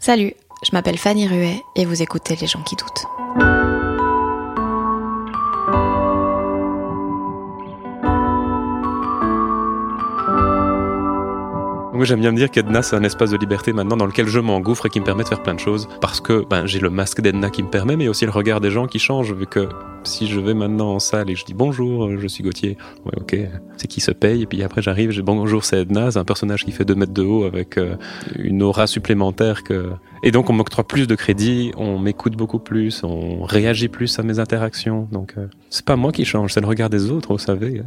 Salut, je m'appelle Fanny Ruet et vous écoutez Les gens qui doutent. Moi j'aime bien me dire qu'Edna c'est un espace de liberté maintenant dans lequel je m'engouffre et qui me permet de faire plein de choses parce que ben, j'ai le masque d'Edna qui me permet mais aussi le regard des gens qui change vu que si je vais maintenant en salle et je dis bonjour je suis Gauthier. Ouais ok c'est qui se paye. Et puis après j'arrive dis bonjour c'est Edna c'est un personnage qui fait 2 mètres de haut avec euh, une aura supplémentaire que et donc on m'octroie plus de crédit on m'écoute beaucoup plus on réagit plus à mes interactions. Donc euh, c'est pas moi qui change c'est le regard des autres vous savez.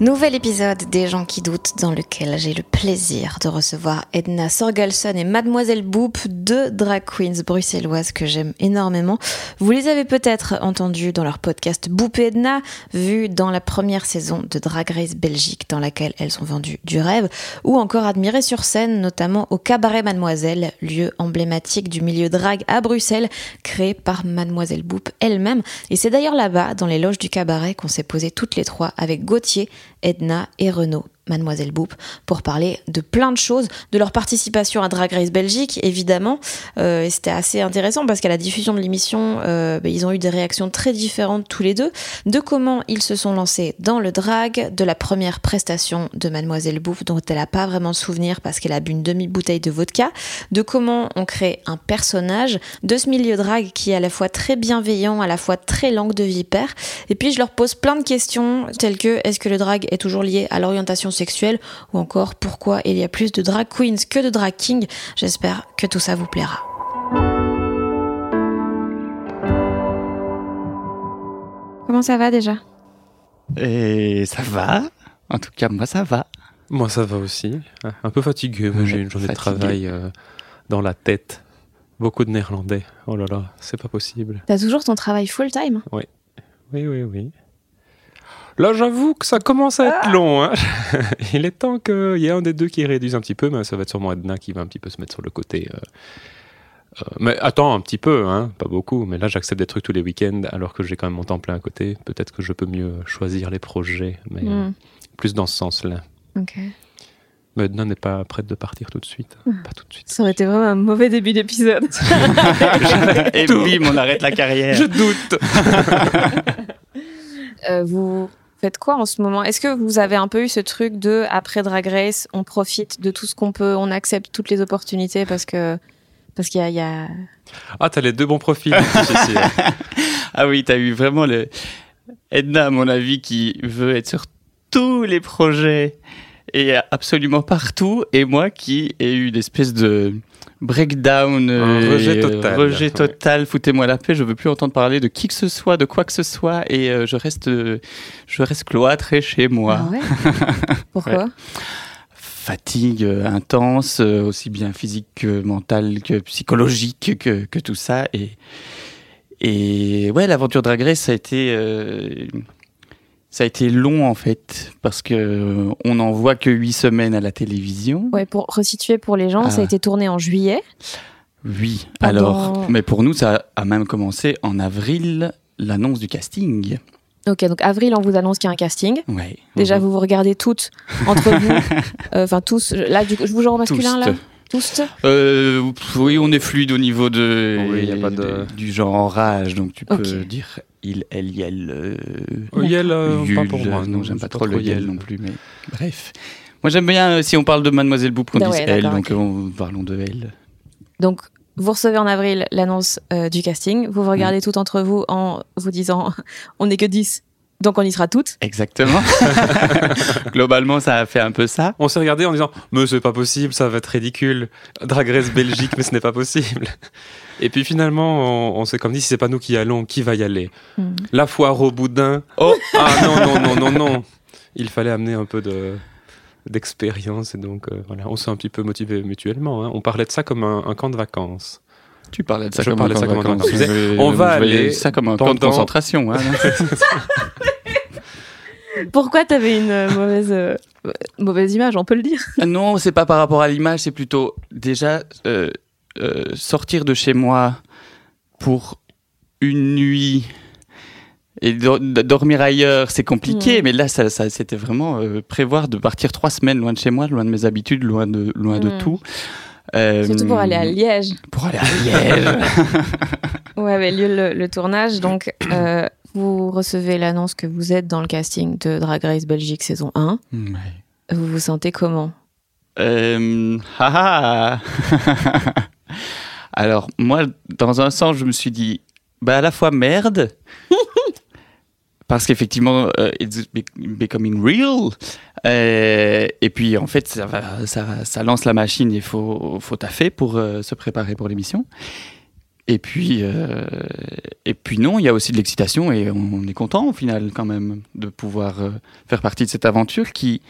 Nouvel épisode des gens qui doutent dans lequel j'ai le plaisir de recevoir Edna Sorgalson et Mademoiselle Boop, deux drag queens bruxelloises que j'aime énormément. Vous les avez peut-être entendues dans leur podcast Boop et Edna, vu dans la première saison de Drag Race Belgique dans laquelle elles ont vendu du rêve, ou encore admirées sur scène, notamment au Cabaret Mademoiselle, lieu emblématique du milieu drag à Bruxelles, créé par Mademoiselle Boop elle-même. Et c'est d'ailleurs là-bas, dans les loges du cabaret, qu'on s'est posé toutes les trois avec Gauthier, Edna et Renaud. Mademoiselle Boop, pour parler de plein de choses, de leur participation à Drag Race Belgique, évidemment. Euh, c'était assez intéressant parce qu'à la diffusion de l'émission, euh, bah, ils ont eu des réactions très différentes tous les deux, de comment ils se sont lancés dans le drag, de la première prestation de Mademoiselle Boop, dont elle n'a pas vraiment souvenir parce qu'elle a bu une demi-bouteille de vodka, de comment on crée un personnage, de ce milieu drag qui est à la fois très bienveillant, à la fois très langue de vipère. Et puis je leur pose plein de questions telles que est-ce que le drag est toujours lié à l'orientation sexuelle ou encore pourquoi il y a plus de drag queens que de drag kings. J'espère que tout ça vous plaira. Comment ça va déjà? Et ça va? En tout cas, moi, ça va. Moi, ça va aussi. Un peu fatigué. J'ai une journée de travail euh, dans la tête. Beaucoup de néerlandais. Oh là là, c'est pas possible. T'as toujours ton travail full time? Oui, oui, oui. Là, j'avoue que ça commence à être long. hein. Il est temps qu'il y ait un des deux qui réduise un petit peu, mais ça va être sûrement Edna qui va un petit peu se mettre sur le côté. euh, euh, mais attends un petit peu, hein, pas beaucoup. Mais là, j'accepte des trucs tous les week-ends alors que j'ai quand même mon temps plein à côté. Peut-être que je peux mieux choisir les projets, mais euh, Hmm, plus dans ce sens-là. Ok. Mais Edna n'est pas prête de partir tout de suite. Pas tout de suite. Ça aurait été vraiment un mauvais début d'épisode. Et bim, on arrête la carrière. Je doute. Euh, vous faites quoi en ce moment? Est-ce que vous avez un peu eu ce truc de après Drag Race, on profite de tout ce qu'on peut, on accepte toutes les opportunités parce que parce qu'il y a, il y a- Ah, t'as les deux bons profils. Ah oui, t'as eu vraiment le Edna, à mon avis, qui veut être sur tous les projets et absolument partout, et moi qui ai eu une espèce de breakdown, Un euh, rejet et, total. rejet Ouais. total. Foutez-moi la paix, je veux plus entendre parler de qui que ce soit, de quoi que ce soit, et euh, je reste, je reste cloîtré chez moi. Ah ouais? Pourquoi? Fatigue euh, intense, aussi bien physique que mentale que psychologique que, que tout ça. Et, et ouais, l'aventure Drag Race, ça a été, euh, ça a été long en fait, parce que euh, on n'en voit que huit semaines à la télévision. Ouais, pour resituer pour les gens, Ah. ça a été tourné en juillet. Oui, Pendant- alors, mais pour nous, ça a même commencé en avril, l'annonce du casting. Ok, donc avril, on vous annonce qu'il y a un casting. Ouais. Déjà, Mhm. vous vous regardez toutes entre vous, Euh, enfin tous. Là, du coup, je vous genre au masculin là. Tous. Euh, oui, on est fluide au niveau de, Oui, y a pas de- du genre en rage, donc tu peux dire il, elle, yel. Euh, Oh, Yel, euh, pas Yul, pour moi. non, j'aime pas trop le Yel non plus, mais bref. Moi, j'aime bien euh, si on parle de Mademoiselle Boop qu'on Ah dise ouais, elle, donc ok. on- parlons de elle. Donc, vous recevez en avril l'annonce euh, du casting. Vous vous regardez tout entre vous en vous disant on n'est que 10, donc on y sera toutes. Exactement. Globalement, ça a fait un peu ça. On s'est regardé en disant Mais c'est pas possible, ça va être ridicule. Drag Race Belgique, mais ce n'est pas possible. Et puis finalement, on, on s'est comme dit Si c'est pas nous qui y allons, qui va y aller Mhm. La foire au boudin. Oh Ah non, non, non, non, non Il fallait amener un peu de d'expérience et donc euh, voilà on s'est un petit peu motivé mutuellement hein. on parlait de ça comme un, un camp de vacances Tu parlais de ça Je comme parlais un de ça camp de comme un camp de vacances. On va je voyais aller ça comme un camp de concentration. hein. Pourquoi t'avais une euh, mauvaise, euh, euh, mauvaise image, on peut le dire non, c'est pas par rapport à l'image, c'est plutôt déjà euh, euh, sortir de chez moi pour une nuit et do- dormir ailleurs, c'est compliqué. Mais là, ça, ça- c'était vraiment euh, prévoir de partir trois semaines loin de chez moi, loin de mes habitudes, loin de, loin de tout. Euh, Surtout pour aller à Liège. Pour aller à Liège. où avait lieu le, le tournage. Donc, euh, vous recevez l'annonce que vous êtes dans le casting de Drag Race Belgique saison 1. Ouais. Vous vous sentez comment? Euh, ah ah. Alors, moi, dans un sens, je me suis dit, bah, à la fois merde, parce qu'effectivement, euh, it's be- becoming real. Euh, et puis, en fait, ça, va- ça, ça lance la machine, il faut, faut taffer pour euh, se préparer pour l'émission. Et puis, euh, et puis non, il y a aussi de l'excitation et on est content au final quand même de pouvoir euh, faire partie de cette aventure qui,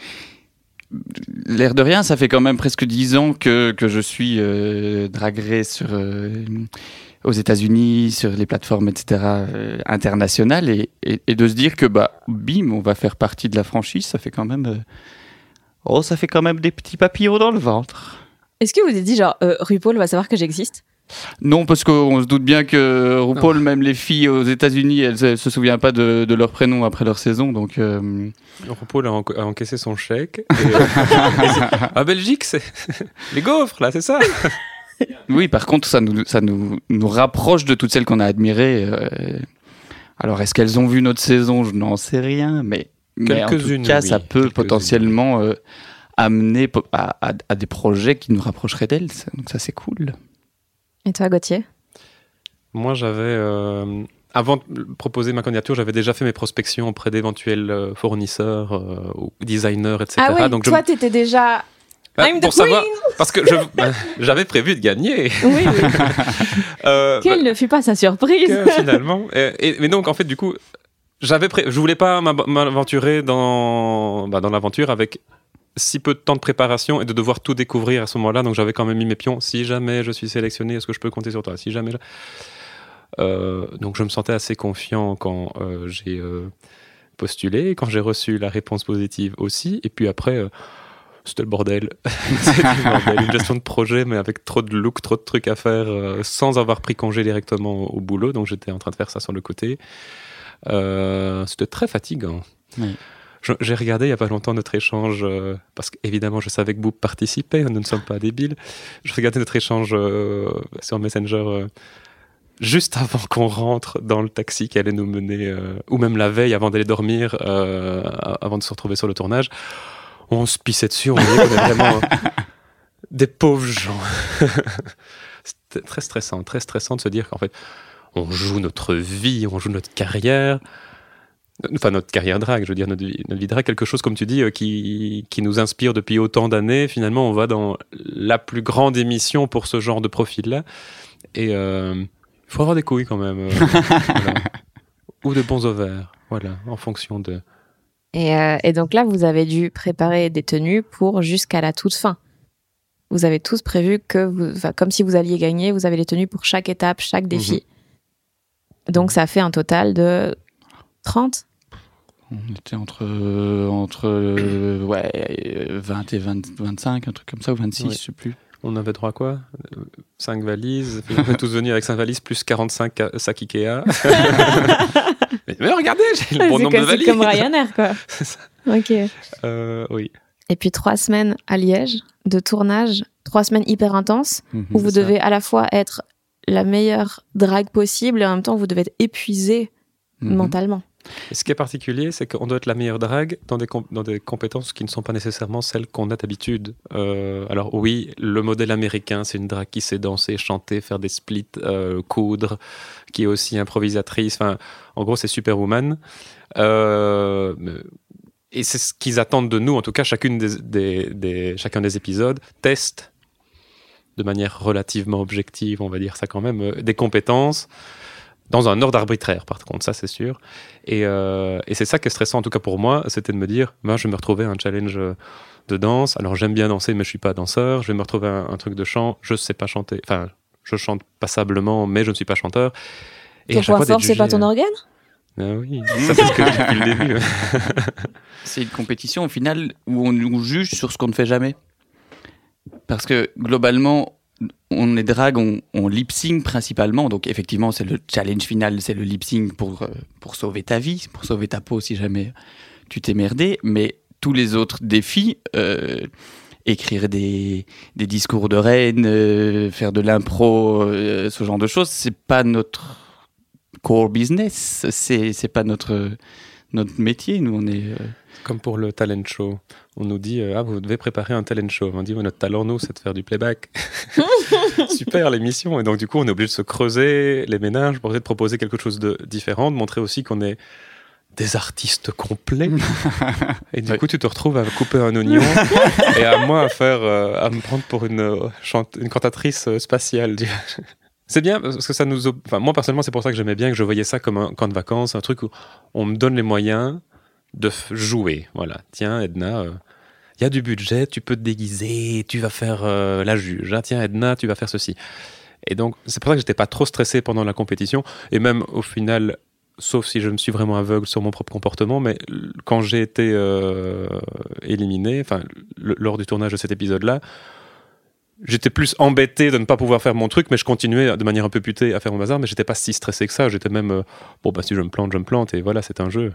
l'air de rien, ça fait quand même presque dix ans que, que je suis euh, drag race sur, euh, aux États-Unis, sur les plateformes, etc., internationales, et, et, de se dire que, bah, bim, on va faire partie de la franchise, ça fait quand même. oh, ça fait quand même des petits papillons dans le ventre. Est-ce que vous êtes dit, genre, RuPaul va savoir que j'existe? Non, parce qu'on se doute bien que RuPaul, même les filles aux États-Unis, elles se, se souviennent pas de, de leur prénom après leur saison, donc. euh, RuPaul a, enc- a encaissé son chèque. Et, euh, à Belgique, c'est les gaufres, là, c'est ça Oui, par contre, ça nous, ça nous, nous rapproche de toutes celles qu'on a admirées. euh. Alors, est-ce qu'elles ont vu notre saison? Je n'en sais rien, mais, mais en tout cas, oui, ça peut potentiellement euh, amener à, à- à des projets qui nous rapprocheraient d'elles. Ça- Donc, ça, c'est cool. Et toi, Gauthier? Moi, j'avais. euh, avant de proposer ma candidature, j'avais déjà fait mes prospections auprès d'éventuels euh, fournisseurs euh, ou designers, etc. Ah oui, Donc je- toi, t'étais déjà. Bah, I'm the pour savoir, queen parce que je- bah, j'avais prévu de gagner. Oui, oui. Euh, Quelle ne fut pas sa surprise que finalement. Et, et- mais donc, en fait, du coup, j'avais pré- je voulais pas m'aventurer dans, bah, dans l'aventure avec si peu de temps de préparation et de devoir tout découvrir à ce moment-là. Donc, j'avais quand même mis mes pions. Si jamais je suis sélectionné, est-ce que je peux compter sur toi? Si jamais. Euh, donc, je me sentais assez confiant quand euh, j'ai euh, postulé, quand j'ai reçu la réponse positive aussi. Et puis après. c'était le bordel. Bordel. Une gestion de projet, mais avec trop de look, trop de trucs à faire, sans avoir pris congé directement au, boulot. Donc j'étais en train de faire ça sur le côté. C'était très fatigant. Oui. J'ai regardé il n'y a pas longtemps notre échange, euh, parce qu'évidemment je savais que Boop participait, nous ne sommes pas débiles. Je regardais notre échange euh, sur Messenger euh, juste avant qu'on rentre dans le taxi qui allait nous mener, euh, ou même la veille avant d'aller dormir, avant de se retrouver sur le tournage. On se pissait dessus, on voyait qu'on est vraiment des pauvres gens. C'était très stressant, très stressant de se dire qu'en fait, on joue notre vie, on joue notre carrière. Enfin, notre carrière drague, je veux dire, notre vie, notre vie drague, quelque chose, comme tu dis, euh, qui, qui nous inspire depuis autant d'années. Finalement, on va dans la plus grande émission pour ce genre de profil-là. Et il faut avoir des couilles quand même. euh, voilà. Ou de bons ovaires, voilà, en fonction de. et, euh, et donc là, vous avez dû préparer des tenues pour jusqu'à la toute fin. Vous avez tous prévu que, vous, enfin, comme si vous alliez gagner, vous avez les tenues pour chaque étape, chaque défi. Donc ça fait un total de 30 On était entre, euh, entre euh, ouais, euh, 20 et 20, 25, un truc comme ça, ou 26, Ouais. je sais plus. On avait droit à quoi? 5 valises. On est tous venus avec 5 valises plus 45 ca- sacs Ikea. mais, mais regardez, j'ai le bon nombre de comme, c'est valises. comme Ryanair, quoi. C'est ça. Ok. Euh, oui. Et puis trois semaines à Liège de tournage, trois semaines hyper intenses, Mhm. où vous ça. devez à la fois être la meilleure drague possible et en même temps vous devez être épuisé Mhm. mentalement. Ce qui est particulier, c'est qu'on doit être la meilleure drague dans des, compétences qui ne sont pas nécessairement celles qu'on a d'habitude. Euh, alors oui, le modèle américain, c'est une drague qui sait danser, chanter, faire des splits, euh, coudre, qui est aussi improvisatrice. Enfin, en gros, c'est Superwoman. Euh, et c'est ce qu'ils attendent de nous, en tout cas, chacune des, chacun des épisodes teste de manière relativement objective, on va dire ça quand même, des compétences dans un ordre arbitraire, par contre, ça c'est sûr. Et, euh, et c'est ça qui est stressant, en tout cas pour moi, c'était de me dire, ben, je vais me retrouver un challenge de danse. Alors j'aime bien danser, mais je suis pas danseur. Je vais me retrouver un, truc de chant, je sais pas chanter. Enfin, je chante passablement, mais je ne suis pas chanteur. Et ton point fort, c'est pas ton euh, organe? Ah oui, ça c'est ce que depuis le début. c'est une compétition au final où on nous juge sur ce qu'on ne fait jamais. Parce que globalement, on est drag, on, lip sync principalement. Donc effectivement, c'est le challenge final, c'est le lip sync pour, euh, pour sauver ta vie, pour sauver ta peau si jamais tu t'es merdé. Mais tous les autres défis, euh, écrire des, discours de reine, euh, faire de l'impro, ce genre de choses, c'est pas notre core business. C'est pas notre notre métier. Nous, on est comme pour le talent show. On nous dit euh, ah vous devez préparer un talent show. On dit notre talent nous c'est de faire du playback. Super l'émission et donc du coup on est obligé de se creuser les ménages pour essayer de proposer quelque chose de différent, de montrer aussi qu'on est des artistes complets. et du coup tu te retrouves à couper un oignon et à moi à faire euh, à me prendre pour une euh, une cantatrice spatiale. C'est bien parce que ça nous. Enfin, moi personnellement, c'est pour ça que j'aimais bien que je voyais ça comme un camp de vacances, un truc où on me donne les moyens de jouer. Voilà. Tiens, Edna, il euh, y a du budget, tu peux te déguiser, tu vas faire euh, la juge. Ah, tiens, Edna, tu vas faire ceci. Et donc, c'est pour ça que j'étais pas trop stressé pendant la compétition. Et même au final, sauf si je me suis vraiment aveugle sur mon propre comportement, mais quand j'ai été euh, éliminé, enfin, lors du tournage de cet épisode-là, j'étais plus embêté de ne pas pouvoir faire mon truc, mais je continuais de manière un peu putée à faire mon bazar, mais j'étais pas si stressé que ça. J'étais même, bon, bah, si je me plante, je me plante, et voilà, c'est un jeu.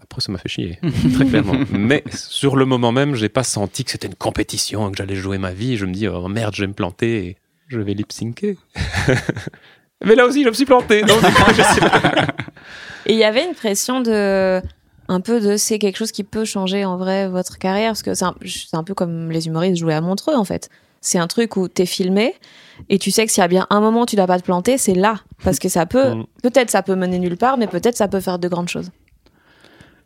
Après, ça m'a fait chier, très clairement. Mais sur le moment même, j'ai pas senti que c'était une compétition, que j'allais jouer ma vie. Je me dis, oh merde, je vais me planter et je vais lip syncer. Mais là aussi, je me suis planté. et il y avait une pression de. Un peu de c'est quelque chose qui peut changer en vrai votre carrière. Parce que c'est un, peu comme les humoristes jouaient à Montreux, en fait. C'est un truc où t'es filmé et tu sais que s'il y a bien un moment où tu dois pas te planter, c'est là. Parce que ça peut. Mm. Peut-être ça peut mener nulle part, mais peut-être ça peut faire de grandes choses.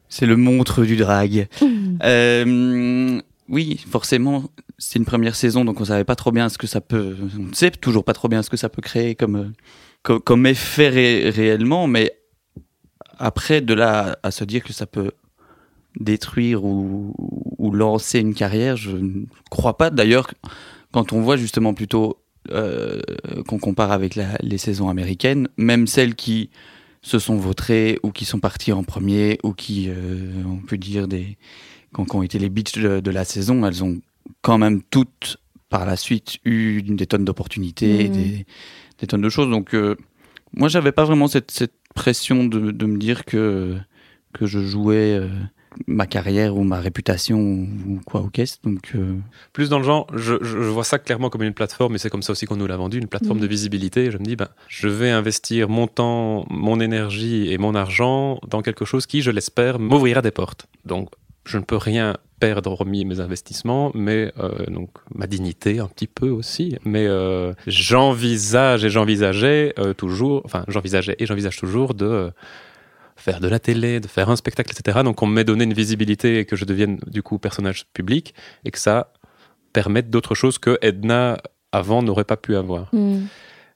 C'est le montre du drag. Euh, oui, forcément, c'est une première saison, donc on savait pas trop bien ce que ça peut. On ne sait toujours pas trop bien ce que ça peut créer comme, comme, effet réellement, mais après, de là à se dire que ça peut détruire ou, lancer une carrière, je ne crois pas. D'ailleurs, quand on voit justement plutôt euh, qu'on compare avec les saisons américaines, même celles qui se sont vautrés ou qui sont partis en premier ou qui, euh, on peut dire, des, quand, ont été les beats de, la saison, elles ont quand même toutes par la suite eu des tonnes d'opportunités, mmh. des, tonnes de choses. Donc, euh, moi, j'avais pas vraiment cette, cette pression de, de, me dire que, que je jouais. Euh, ma carrière ou ma réputation ou quoi ou qu'est-ce. Donc euh, plus dans le genre, je, vois ça clairement comme une plateforme et c'est comme ça aussi qu'on nous l'a vendu, une plateforme mm. de visibilité. je me dis, ben, je vais investir mon temps, mon énergie et mon argent dans quelque chose qui, je l'espère, m'ouvrira des portes. Donc je ne peux rien perdre hormis mes investissements, mais euh, donc ma dignité un petit peu aussi. Mais euh, j'envisage et j'envisageais toujours, enfin j'envisageais et j'envisage toujours de faire de la télé, de faire un spectacle, etc. Donc on m'ait donné une visibilité et que je devienne du coup personnage public et que ça permette d'autres choses que Edna avant n'aurait pas pu avoir. Hmm.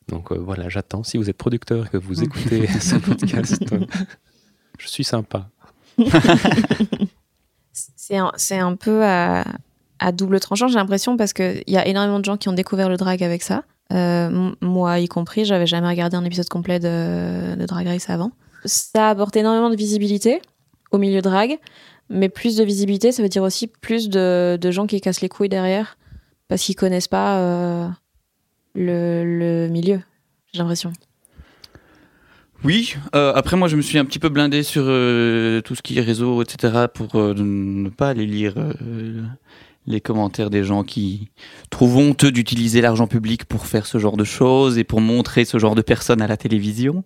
Donc euh, voilà, j'attends. Si vous êtes producteur et que vous hmm. écoutez ce podcast, je suis sympa. c'est un, un, peu à, double tranchant, j'ai l'impression, parce qu'il y a énormément de gens qui ont découvert le drag avec ça. Euh, moi y compris, j'avais jamais regardé un épisode complet de, Drag Race avant ça apporte énormément de visibilité au milieu drag, mais plus de visibilité, ça veut dire aussi plus de, gens qui cassent les couilles derrière parce qu'ils connaissent pas euh, le, milieu, j'ai l'impression. Oui, euh, après moi je me suis un petit peu blindé sur euh, tout ce qui est réseau, etc. pour ne pas aller lire les commentaires des gens qui trouvent honteux d'utiliser l'argent public pour faire ce genre de choses et pour montrer ce genre de personnes à la télévision.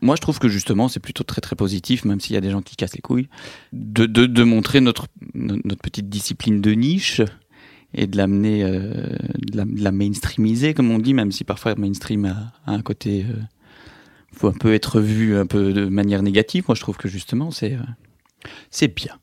moi, je trouve que justement, c'est plutôt très très positif, même s'il y a des gens qui cassent les couilles, de, de, de montrer notre, notre petite discipline de niche et de l'amener, euh, de, la, de, la, mainstreamiser, comme on dit, même si parfois mainstream a, a un côté, euh, faut un peu être vu un peu de manière négative. Moi, je trouve que justement, c'est, euh, c'est bien.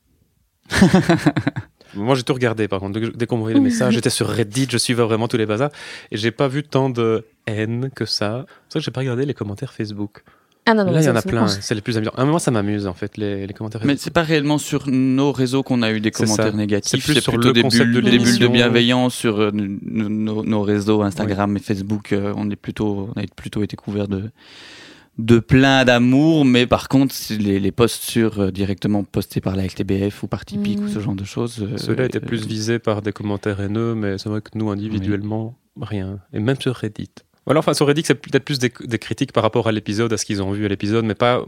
Moi, j'ai tout regardé, par contre. Dès qu'on m'envoyait les messages, j'étais sur Reddit, je suivais vraiment tous les bazars. Et j'ai pas vu tant de haine que ça. C'est vrai que j'ai pas regardé les commentaires Facebook. Ah non, non, Là, il y en a plein. C'est les plus amusants. À un moment, ça m'amuse, en fait, les, les commentaires Facebook. Mais c'est pas réellement sur nos réseaux qu'on a eu des commentaires négatifs. C'est plus sur plutôt le des concept bulles, de des bulles de l'émission. bienveillance sur euh, nos, nos- nos réseaux Instagram et Facebook. euh, on est plutôt, on a plutôt été couvert de de plein d'amour, mais par contre, les, les posts sur euh, directement postés par la LTBF ou par Tipeee ou ce genre de choses. euh, Ceux-là étaient euh, plus visés par des commentaires haineux, mais c'est vrai que nous, individuellement, rien. Et même sur Reddit. Voilà, enfin, sur Reddit, c'est peut-être plus des, des critiques par rapport à l'épisode, à ce qu'ils ont vu à l'épisode, mais pas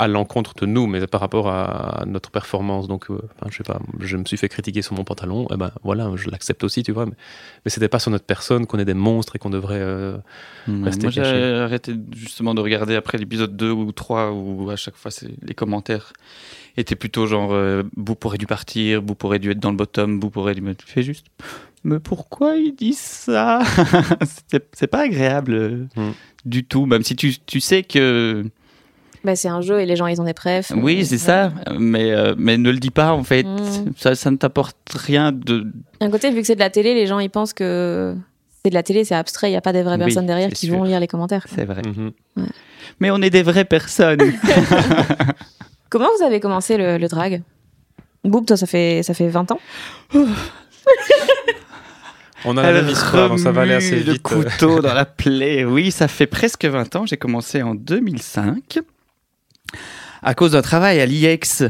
à l'encontre de nous, mais par rapport à notre performance. Donc, euh, enfin, je sais pas, je me suis fait critiquer sur mon pantalon, et ben voilà, je l'accepte aussi, tu vois, mais, mais c'était pas sur notre personne qu'on est des monstres et qu'on devrait. euh, Ouais, Rester Moi, j'ai arrêté justement de regarder après l'épisode 2 ou 3 où à chaque fois les commentaires étaient plutôt genre euh, Boop aurait dû partir, Boop aurait dû être dans le bottom, Boop aurait dû. Fais juste. Mais pourquoi il dit ça? C'est pas agréable euh, Mm. du tout, même si tu, tu sais que. Bah, c'est un jeu et les gens, ils ont des préfs. Oui, c'est ça, mais, euh, mais ne le dis pas en fait. Mm. Ça, ça ne t'apporte rien de. D'un côté, vu que c'est de la télé, les gens, ils pensent que c'est de la télé, c'est abstrait, il n'y a pas des vraies Oui, personnes derrière qui sûr. vont lire les commentaires. C'est vrai. mhm. Mais on est des vraies personnes. Comment vous avez commencé le, le drag? Boub, toi, ça fait, ça fait 20 ans On a la même histoire, donc ça va aller assez le vite. euh. couteau dans la plaie. Oui, ça fait presque 20 ans. J'ai commencé en 2005 à cause d'un travail à l'IEX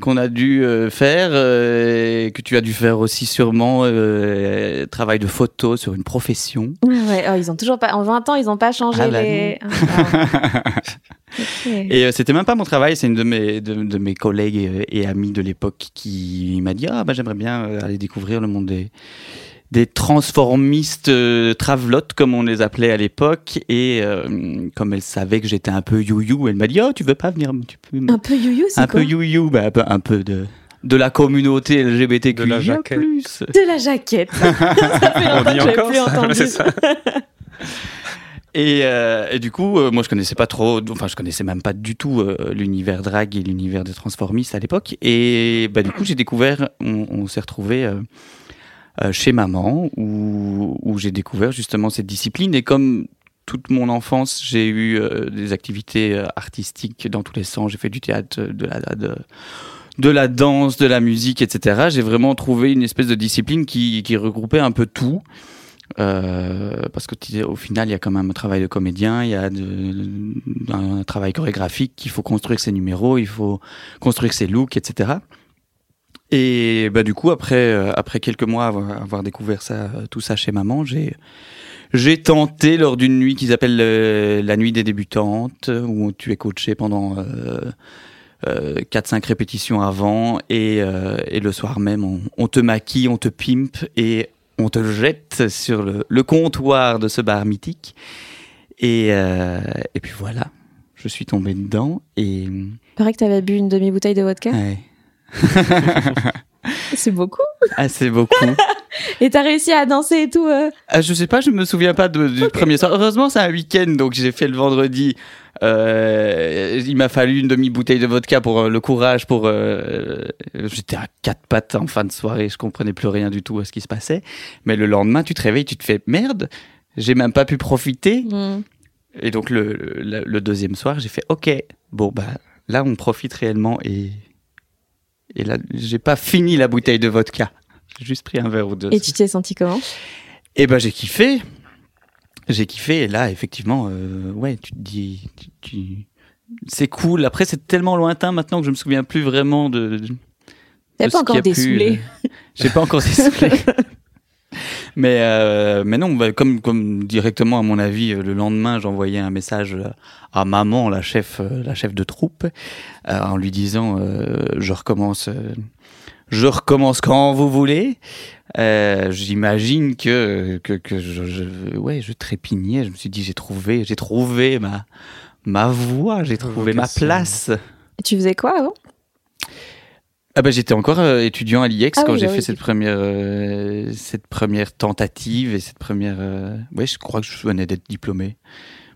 qu'on a dû euh, faire, euh, que tu as dû faire aussi sûrement, euh, travail de photo sur une profession. Ouais, oh, ils ont toujours pas. En 20 ans, ils n'ont pas changé Ah bah les. Ah, ok. Et c'était même pas mon travail, c'est une de mes, de, de mes collègues et, et amis de l'époque qui m'a dit Ah, bah, j'aimerais bien aller découvrir le monde des, des transformistes euh, travelotes, comme on les appelait à l'époque. Et euh, comme elle savait que j'étais un peu you-you, elle m'a dit Oh, tu veux pas venir tu peux, Un peu you-you, c'est Un quoi peu you-you, bah, un, peu, un peu de, de la communauté LGBTQIA+. De la jaquette. De la jaquette. ça fait On longtemps que j'avais encore plus ça, entendu. ça. Et, euh, et du coup, euh, moi, je connaissais pas trop, enfin, je connaissais même pas du tout euh, l'univers drag et l'univers des transformistes à l'époque. Et bah, du coup, j'ai découvert, on, on s'est retrouvé euh, chez maman, où, où j'ai découvert justement cette discipline. Et comme toute mon enfance, j'ai eu euh, des activités euh, artistiques dans tous les sens. J'ai fait du théâtre, de la, de, de la danse, de la musique, etc. J'ai vraiment trouvé une espèce de discipline qui, qui regroupait un peu tout. Euh, parce que au final, il y a quand même un travail de comédien, il y a de- un travail chorégraphique, il faut construire ses numéros, il faut construire ses looks, etc. Et bah, du coup, après, euh, après quelques mois avoir, avoir découvert ça, euh, tout ça chez maman, j'ai j'ai tenté lors d'une nuit qu'ils appellent euh, la nuit des débutantes, où tu es coaché pendant euh, euh, 4-5 répétitions avant, et, euh, et le soir même, on, on te maquille, on te pimpe, et on te jette sur le, le comptoir de ce bar mythique. Et, euh, et puis voilà, je suis tombé dedans, et... Il paraît que t'avais bu une demi-bouteille de vodka. ouais. C'est beaucoup. Ah, c'est beaucoup. Et t'as réussi à danser et tout. euh. Ah, je sais pas, je me souviens pas de- du premier soir. Heureusement, c'est un week-end, donc j'ai fait le vendredi. Euh, il m'a fallu une demi-bouteille de vodka pour euh, le courage. Pour euh, j'étais à quatre pattes en fin de soirée, je comprenais plus rien du tout à ce qui se passait. Mais le lendemain, tu te réveilles, tu te fais merde. J'ai même pas pu profiter. Mm. Et donc le, le, le deuxième soir, j'ai fait OK. Bon bah là, on profite réellement et et là, j'ai pas fini la bouteille de vodka. J'ai juste pris un verre ou deux. Et tu t'es senti comment? Et ben j'ai kiffé. J'ai kiffé et là effectivement euh, ouais, tu te dis tu, tu- c'est cool. Après c'est tellement lointain maintenant que je me souviens plus vraiment de, de ce pas encore dessoulé. euh, J'ai pas encore dessoulé. mais euh, mais non, bah, comme comme directement à mon avis euh, le lendemain, j'envoyais un message euh, à maman, la chef la chef de troupe euh, en lui disant euh, je recommence je recommence quand vous voulez. J'imagine que que, que je, je ouais je trépignais. Je me suis dit j'ai trouvé j'ai trouvé ma ma voie, j'ai trouvé ma place. Et tu faisais quoi avant? Ah bah, j'étais encore euh, étudiant à l'IEX Ah quand oui, j'ai bah fait oui, cette première, euh, cette première tentative et cette première. euh, Ouais, je crois que je venais d'être diplômé.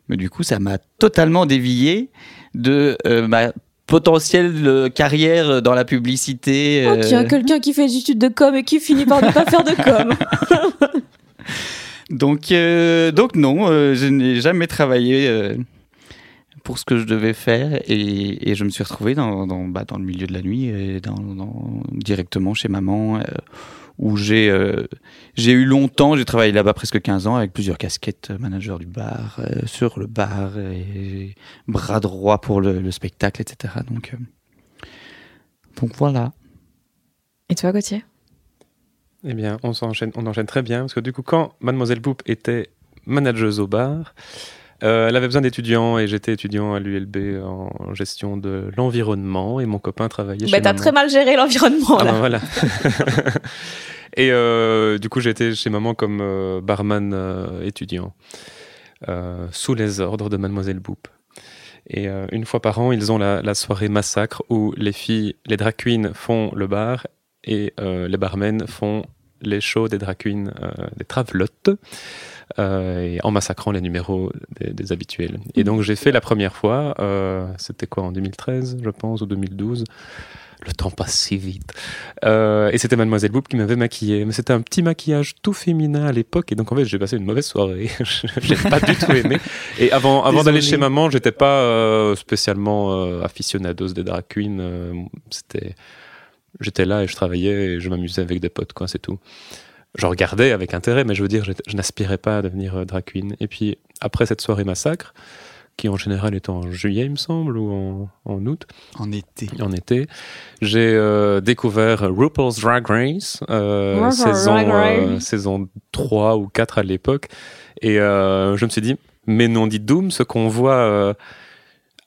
Mais du coup, ça m'a totalement dévié de euh, ma potentielle carrière dans la publicité. Oh, tiens, quelqu'un qui fait des études de com et qui finit par ne pas faire de com. Donc, donc non, je n'ai jamais travaillé pour ce que je devais faire et, et je me suis retrouvé dans, dans, bah, dans le milieu de la nuit et dans, dans- directement chez maman euh, où j'ai euh, j'ai eu longtemps, j'ai travaillé là-bas presque 15 ans avec plusieurs casquettes, euh, manager du bar, euh, sur le bar et bras droit pour le, le spectacle, etc. Donc, euh, donc voilà. Et toi, Gauthier? Eh bien, on s'enchaîne, on enchaîne très bien parce que du coup, quand Mademoiselle Boop était manageuse au bar, euh, elle avait besoin d'étudiants et j'étais étudiant à l'ULB en gestion de l'environnement et mon copain travaillait chez Bah, t'as maman. très mal géré l'environnement, Ah là. ben voilà. et euh, du coup, été chez maman comme euh, barman étudiant, sous les ordres de Mademoiselle Boop. Et une fois par an, ils ont la, la soirée massacre où les filles, les drag queens font le bar et les barmen font les shows des drag queens, euh, des travelottes, euh, et en massacrant les numéros des, des habituels. Et donc j'ai fait la première fois, euh, c'était quoi en 2013 je pense, ou 2012 le temps passe si vite. Euh, et c'était Mademoiselle Boop qui m'avait maquillé. Mais c'était un petit maquillage tout féminin à l'époque. Et donc, en fait, j'ai passé une mauvaise soirée. Je l'ai pas du tout aimé. Et avant, avant d'aller chez maman, j'étais pas euh, spécialement euh, aficionados des drag queens. C'était, j'étais là et je travaillais et je m'amusais avec des potes, quoi, c'est tout. Je regardais avec intérêt, mais je veux dire, je n'aspirais pas à devenir euh, drag queen. Et puis, après cette soirée massacre, qui en général est en juillet, il me semble, ou en, en août, En été. en été, j'ai euh, découvert RuPaul's Drag Race, euh, RuPaul's saison, Drag Race. euh, saison 3 ou 4 à l'époque. Et euh, je me suis dit, mais non, dit Doom, ce qu'on voit euh,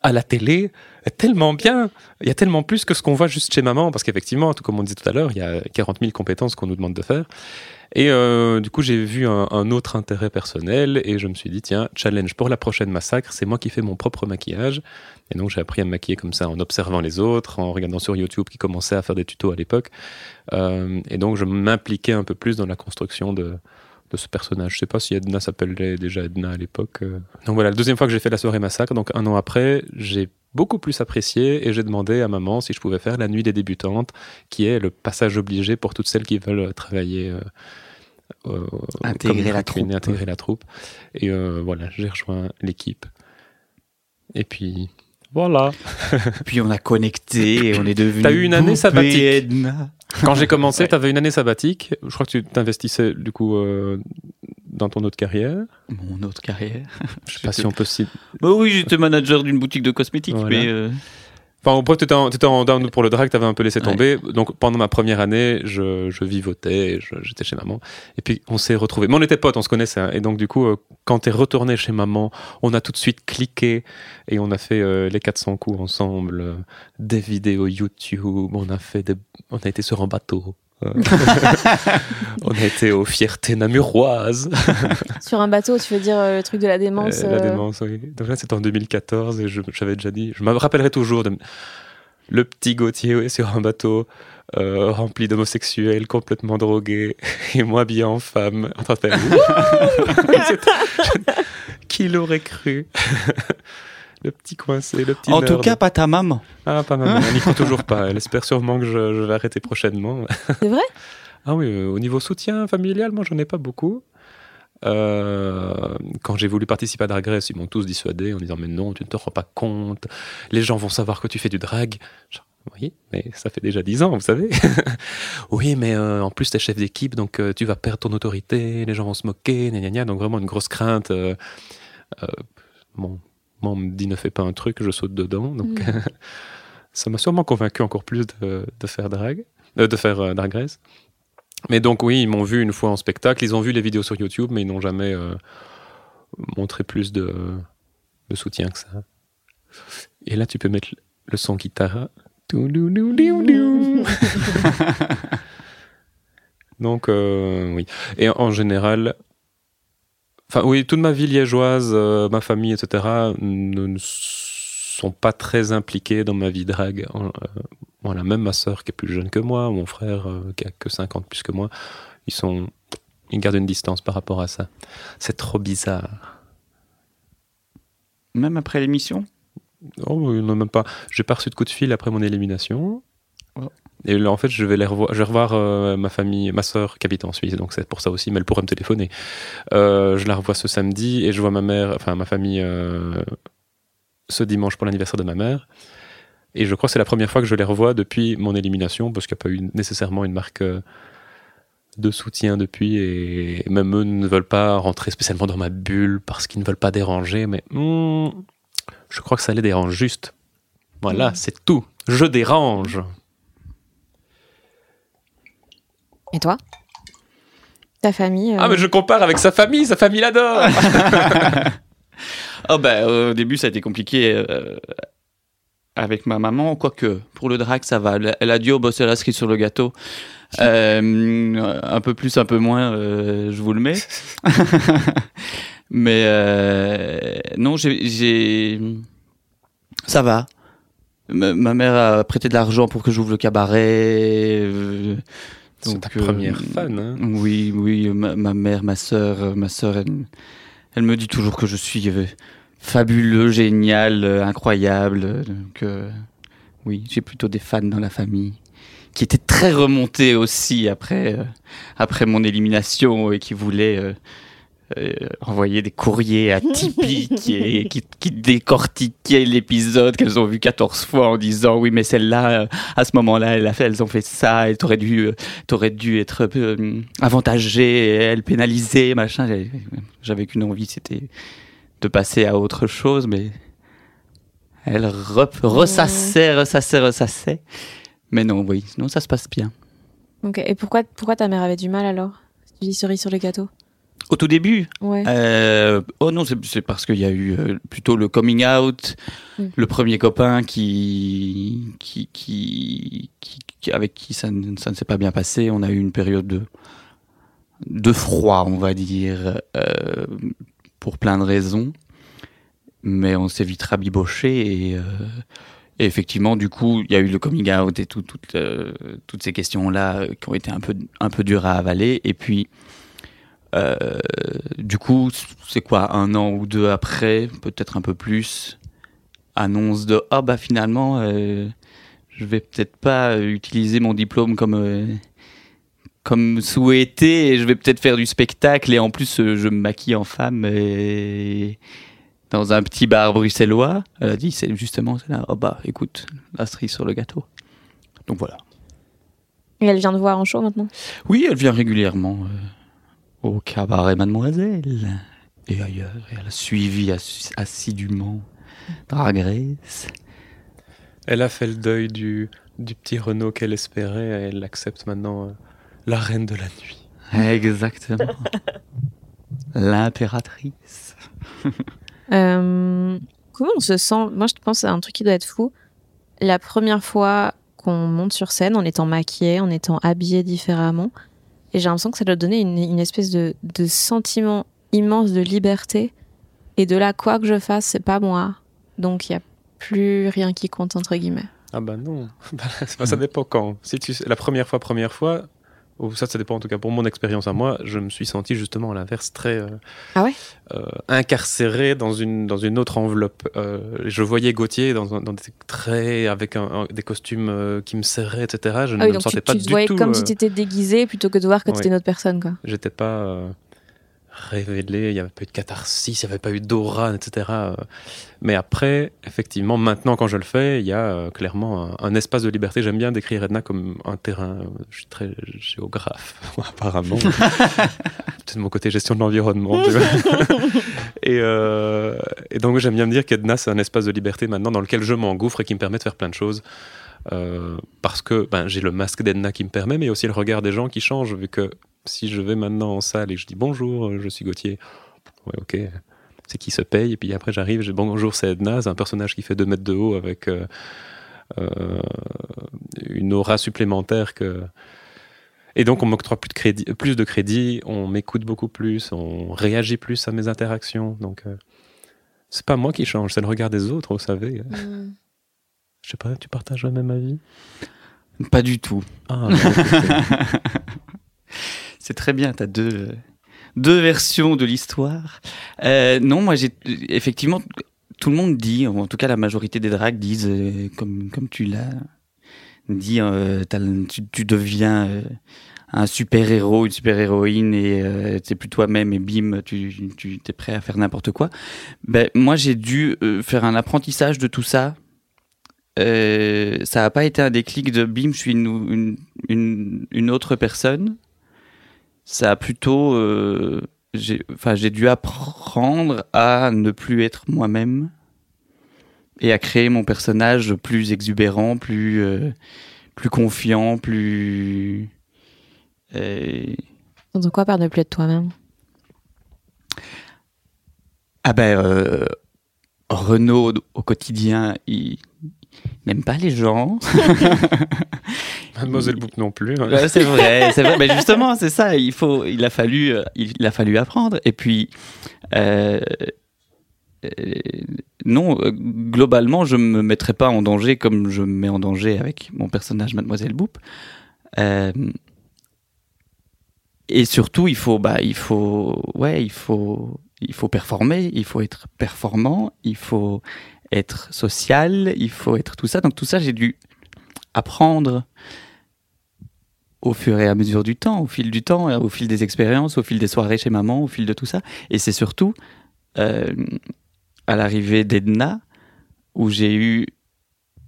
à la télé tellement bien. Il y a tellement plus que ce qu'on voit juste chez maman, parce qu'effectivement, tout comme on disait tout à l'heure, il y a 40 000 compétences qu'on nous demande de faire. Et euh, du coup, j'ai vu un, autre intérêt personnel et je me suis dit, tiens, challenge pour la prochaine massacre, c'est moi qui fais mon propre maquillage. Et donc, j'ai appris à me maquiller comme ça en observant les autres, en regardant sur YouTube qui commençait à faire des tutos à l'époque. Euh, et donc, je m'impliquais un peu plus dans la construction de, de ce personnage. Je sais pas si Edna s'appelait déjà Edna à l'époque. euh. Donc voilà, la deuxième fois que j'ai fait la soirée massacre, donc un an après, j'ai beaucoup plus apprécié et j'ai demandé à maman si je pouvais faire la nuit des débutantes, qui est le passage obligé pour toutes celles qui veulent travailler. euh, euh, Intégrer la troupe. intégrer la troupe. Et euh, voilà, j'ai rejoint l'équipe. Et puis, voilà. Puis on a connecté et on est devenu. T'as eu une année et sabbatique. Quand j'ai commencé, Ouais. tu avais une année sabbatique. Je crois que tu t'investissais du coup euh, dans ton autre carrière. Mon autre carrière. Je sais pas si on peut citer. Bah oui, j'étais manager d'une boutique de cosmétiques, Voilà. mais euh, Enfin, au point, tu étais, en- en down pour le drag, tu avais un peu laissé Ouais. tomber. Donc, pendant ma première année, je, je vivotais, j'étais chez maman. Et puis, on s'est retrouvés. Mais on était potes, on se connaissait. hein. Et donc, du coup, euh, quand t'es retourné chez maman, on a tout de suite cliqué et on a fait euh, les 400 coups ensemble, euh, des vidéos YouTube, on a fait des, on a été sur un bateau. Euh, on a été aux fiertés namuroises. Sur un bateau, tu veux dire euh, le truc de la démence Euh, la démence, oui. Donc là, c'était en 2014 et je- j'avais déjà dit, je me rappellerai toujours de le petit Gauthier sur un bateau euh, rempli d'homosexuels, complètement drogués, et moi habillé en femme, en train de faire Qui l'aurait cru? Le petit coincé, le petit en tout cas, pas ta maman. Ah, pas mal. Elle n'y croit toujours pas. Elle espère sûrement que je, je vais arrêter prochainement. C'est vrai? Ah oui, euh, au niveau soutien familial, moi, j'en ai pas beaucoup. Euh, quand j'ai voulu participer à Drag Race, ils m'ont tous dissuadé en disant Mais non, tu ne te rends pas compte. Les gens vont savoir que tu fais du drag. Genre, oui, mais ça fait déjà 10 ans, vous savez. oui, mais euh, en plus, tu es chef d'équipe, donc euh, tu vas perdre ton autorité, les gens vont se moquer, gna gna gna. Donc, vraiment une grosse crainte. euh, euh, bon, moi, on me dit ne fais pas un truc, je saute dedans. Donc, ça m'a sûrement convaincu encore plus de, de faire drag, euh, de faire euh, Drag Race. Mais donc, oui, ils m'ont vu une fois en spectacle, ils ont vu les vidéos sur YouTube, mais ils n'ont jamais euh, montré plus de, de soutien que ça. Et là, tu peux mettre le son guitare. Donc, euh, oui. Et en général, Enfin, oui, toute ma vie liégeoise, euh, ma famille, etc., ne, ne sont pas très impliqués dans ma vie drague. Euh, voilà, même ma sœur qui est plus jeune que moi, mon frère euh, qui a que 50 plus que moi, ils sont, ils gardent une distance par rapport à ça. C'est trop bizarre. Même après l'émission? Oh, non, même pas. J'ai pas reçu de coup de fil après mon élimination. Oh. Et là, en fait, je vais, les revoir, je vais revoir euh, ma famille, ma sœur qui habite en Suisse, donc c'est pour ça aussi, mais elle pourrait me téléphoner. Euh, je la revois ce samedi et je vois ma mère, enfin ma famille, euh, ce dimanche pour l'anniversaire de ma mère. Et je crois que c'est la première fois que je les revois depuis mon élimination, parce qu'il n'y a pas eu nécessairement une marque de soutien depuis, et même eux ne veulent pas rentrer spécialement dans ma bulle parce qu'ils ne veulent pas déranger, mais hmm, je crois que ça les dérange juste. Voilà, c'est tout. Je dérange. Et toi? Ta famille euh, Ah, mais je compare avec sa famille, sa famille l'adore. Oh bah, au début, ça a été compliqué euh, avec ma maman, quoique pour le drag, ça va. Elle, elle a dit oh, bosser la cerise sur le gâteau. Euh, un peu plus, un peu moins, euh, je vous le mets. Mais euh, non, j'ai-. Ça va. Ma, ma mère a prêté de l'argent pour que j'ouvre le cabaret. C'est ta euh, première fan, hein. Oui, oui, ma, ma mère, ma sœur, euh, ma sœur, elle, elle me dit toujours que je suis euh, fabuleux, génial, incroyable. Donc, oui, j'ai plutôt des fans dans la famille qui étaient très remontés aussi après, euh, après mon élimination et qui voulaient euh, euh, envoyer des courriers atypiques et qui, qui décortiquaient l'épisode qu'elles ont vu 14 fois en disant oui mais celle-là euh, à ce moment-là elle elles ont fait ça et t'aurais dû euh, t'aurais dû être avantagée elle pénalisée machin. J'avais- qu'une envie c'était de passer à autre chose mais elle re- ressassait ressassait ressassait. Mais non oui non ça se passe bien. Ok. Et pourquoi, pourquoi ta mère avait du mal alors? Tu dis cerise sur le gâteau au tout début Ouais. Euh, oh non, c'est parce qu'il y a eu euh, plutôt le coming out, le premier copain qui, qui, qui, qui- avec qui ça, ne- ça ne s'est pas bien passé. On a eu une période de, de froid, on va dire, euh, pour plein de raisons. Mais on s'est vite rabiboché et, euh, et effectivement, du coup, il y a eu le coming out et tout, toutes, toutes ces questions-là qui ont été un peu, un peu dures à avaler. Et puis, euh, du coup, c'est quoi, un an ou deux après, peut-être un peu plus, annonce de ah bah finalement, euh, je vais peut-être pas utiliser mon diplôme comme euh, comme souhaité et je vais peut-être faire du spectacle et en plus euh, je me maquille en femme et dans un petit bar bruxellois. Elle a dit c'est justement c'est là. Oh bah écoute, la cerise sur le gâteau. Donc voilà. Et elle vient te voir en show maintenant? Oui, elle vient régulièrement euh, au cabaret Mademoiselle et ailleurs. Et elle a suivi assi- assidûment Drag Race. Elle a fait le deuil du, du petit Renault qu'elle espérait et elle accepte maintenant euh, la reine de la nuit. Exactement. L'impératrice. Euh, comment on se sent? Moi, je pense à un truc qui doit être fou. La première fois qu'on monte sur scène en étant maquillé, en étant habillé différemment, et j'ai l'impression que ça doit donner une, une espèce de, de sentiment immense de liberté. Et de là, quoi que je fasse, c'est pas moi. Donc, il y a plus rien qui compte entre guillemets. Ah bah non, Bah, ça ça dépend quand. Si tu, la première fois, première fois, ça, ça dépend en tout cas pour mon expérience à moi, je me suis senti justement à l'inverse très euh, Ah ouais? euh, incarcéré dans une, dans une autre enveloppe. Euh, je voyais Gauthier dans, dans des traits avec un- un- des costumes euh, qui me serraient, etc. Je Ah ne oui, me donc sentais tu, pas tu te voyais tout. comme euh, si tu étais déguisé plutôt que de voir que tu Ouais. étais une autre personne. Quoi. J'étais pas euh, révélé, il n'y avait pas eu de catharsis, il n'y avait pas eu d'aura, etc. Mais après, effectivement, maintenant quand je le fais, il y a euh, clairement un, un espace de liberté. J'aime bien décrire Edna comme un terrain. euh, Je suis très géographe, apparemment. Peut-être mon côté gestion de l'environnement. et, euh, et donc j'aime bien me dire qu'Edna, c'est un espace de liberté maintenant dans lequel je m'engouffre et qui me permet de faire plein de choses. Euh, parce que ben, j'ai le masque d'Edna qui me permet, mais aussi le regard des gens qui change, vu que si je vais maintenant en salle et que je dis bonjour, euh, je suis Gauthier, ouais, ok, c'est qui se paye, et puis après j'arrive, je dis bonjour, c'est Edna, c'est un personnage qui fait 2 mètres de haut avec euh, euh, une aura supplémentaire que. Et donc, on m'octroie plus de crédit, plus de crédit, on m'écoute beaucoup plus, on réagit plus à mes interactions. Donc, euh, c'est pas moi qui change, c'est le regard des autres, vous savez. Mm. Je sais pas, tu partages le même avis? Pas du tout. Ah, C'est très bien, tu as deux, deux versions de l'histoire. Euh, non, moi, j'ai effectivement, tout le monde dit, en tout cas la majorité des drags disent, euh, comme, comme tu l'as dit, euh, tu, deviens un super-héros, une super-héroïne, et t'es plus toi-même, et bim, tu, es prêt à faire n'importe quoi. Ben, moi, j'ai dû faire un apprentissage de tout ça. Ça n'a pas été un déclic de bim, je suis une, une autre personne ça a plutôt euh, j'ai enfin j'ai dû apprendre à ne plus être moi-même et à créer mon personnage plus exubérant plus euh, plus confiant plus euh, T'entends quoi par ne plus être toi-même? Ah ben euh, Renaud au quotidien il n'aime pas les gens Mademoiselle Bouc non plus. hein. Ouais, c'est vrai, c'est vrai. Mais justement, c'est ça. Il faut, il a fallu, euh, il a fallu apprendre. Et puis, euh, euh, non, globalement, je me mettrai pas en danger comme je me mets en danger avec mon personnage Mademoiselle Boop. Et surtout, il faut, bah, il faut, ouais, il faut, il faut performer, il faut être performant, il faut être social, il faut être tout ça. Donc tout ça, j'ai dû apprendre au fur et à mesure du temps, au fil du temps, au fil des expériences, au fil des soirées chez maman, au fil de tout ça. Et c'est surtout euh, à l'arrivée d'Edna où j'ai eu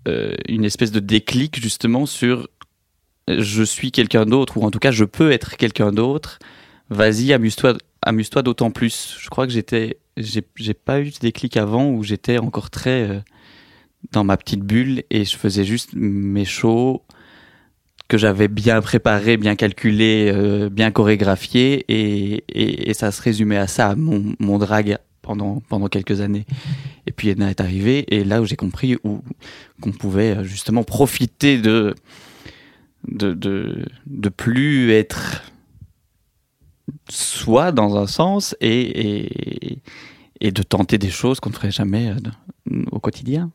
euh, une espèce de déclic justement sur euh, je suis quelqu'un d'autre, ou en tout cas je peux être quelqu'un d'autre. Vas-y, amuse-toi, amuse-toi d'autant plus. Je crois que j'étais, j'ai, pas eu ce déclic avant où j'étais encore très dans ma petite bulle et je faisais juste mes shows que j'avais bien préparé, bien calculé, euh, bien chorégraphié, et, et, et ça se résumait à ça, mon, mon drag pendant, pendant quelques années. Et puis Edna est arrivée, et là où j'ai compris où, qu'on pouvait euh, justement profiter de, de, de, de plus être soi dans un sens, et, et, et de tenter des choses qu'on ne ferait jamais euh, au quotidien.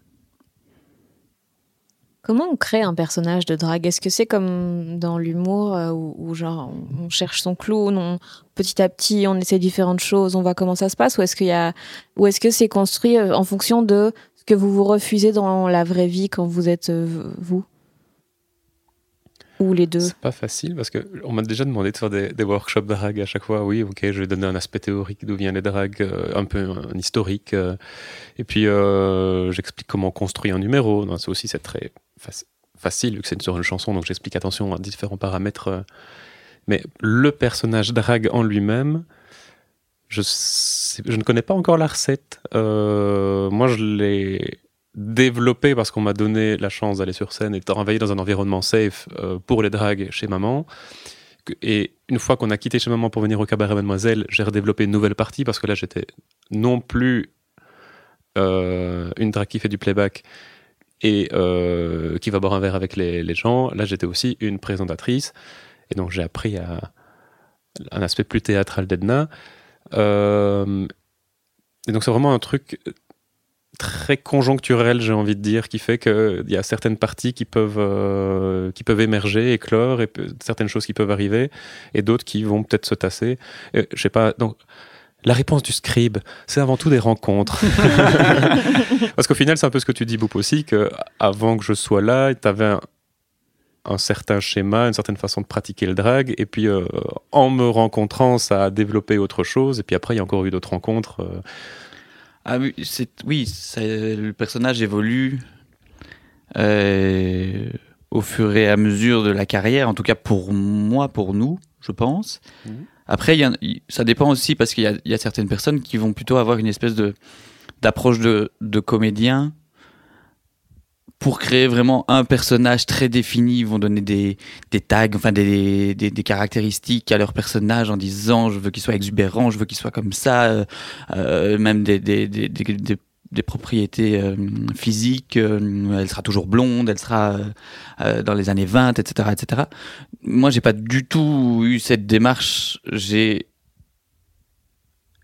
Comment on crée un personnage de drague? Est-ce que c'est comme dans l'humour euh, où, genre on, on cherche son clown, on, petit à petit on essaie différentes choses, on voit comment ça se passe, ou est-ce que c'est construit euh, en fonction de ce que vous vous refusez dans la vraie vie quand vous êtes euh, vous? Ou les deux? C'est pas facile parce que on m'a déjà demandé de faire des, des workshops drag à chaque fois. Oui, ok, je vais donner un aspect théorique d'où viennent les drags, euh, un peu un historique. et puis j'explique comment construire un numéro. C'est aussi c'est très faci- facile vu que c'est sur une chanson, donc j'explique attention à différents paramètres. euh. mais le personnage drag en lui-même, je, je ne connais pas encore la recette. Euh, moi, je l'ai développé parce qu'on m'a donné la chance d'aller sur scène et de travailler dans un environnement safe euh, pour les dragues chez maman. Et une fois qu'on a quitté chez maman pour venir au cabaret Mademoiselle, j'ai redéveloppé une nouvelle partie parce que là, j'étais non plus une drague qui fait du playback et euh, qui va boire un verre avec les, gens. Là, j'étais aussi une présentatrice. Et donc, j'ai appris à un aspect plus théâtral d'Edna. Euh, et donc, c'est vraiment un truc très conjoncturel, j'ai envie de dire, qui fait qu'il y a certaines parties qui peuvent, euh, qui peuvent émerger, éclore, et certaines choses qui peuvent arriver, et d'autres qui vont peut-être se tasser. Je sais pas, donc, la réponse du scribe, c'est avant tout des rencontres. Parce qu'au final, c'est un peu ce que tu dis, Boop, aussi, que avant que je sois là, tu avais un, un certain schéma, une certaine façon de pratiquer le drag, et puis euh, en me rencontrant, ça a développé autre chose, et puis après, il y a encore eu d'autres rencontres. euh, Ah oui, c'est oui, le personnage évolue euh, au fur et à mesure de la carrière, en tout cas pour moi, pour nous, je pense. Mhm. Après, ça dépend aussi parce qu'il y a, certaines personnes qui vont plutôt avoir une espèce d'approche de, comédien pour créer vraiment un personnage très défini. Ils vont donner des, tags, enfin des, des, des caractéristiques à leur personnage en disant je veux qu'il soit exubérant, je veux qu'il soit comme ça, euh, euh, même des, des, propriétés euh, physiques, euh, elle sera toujours blonde, elle sera euh, dans les années 20, etc., etc. Moi, j'ai pas du tout eu cette démarche. J'ai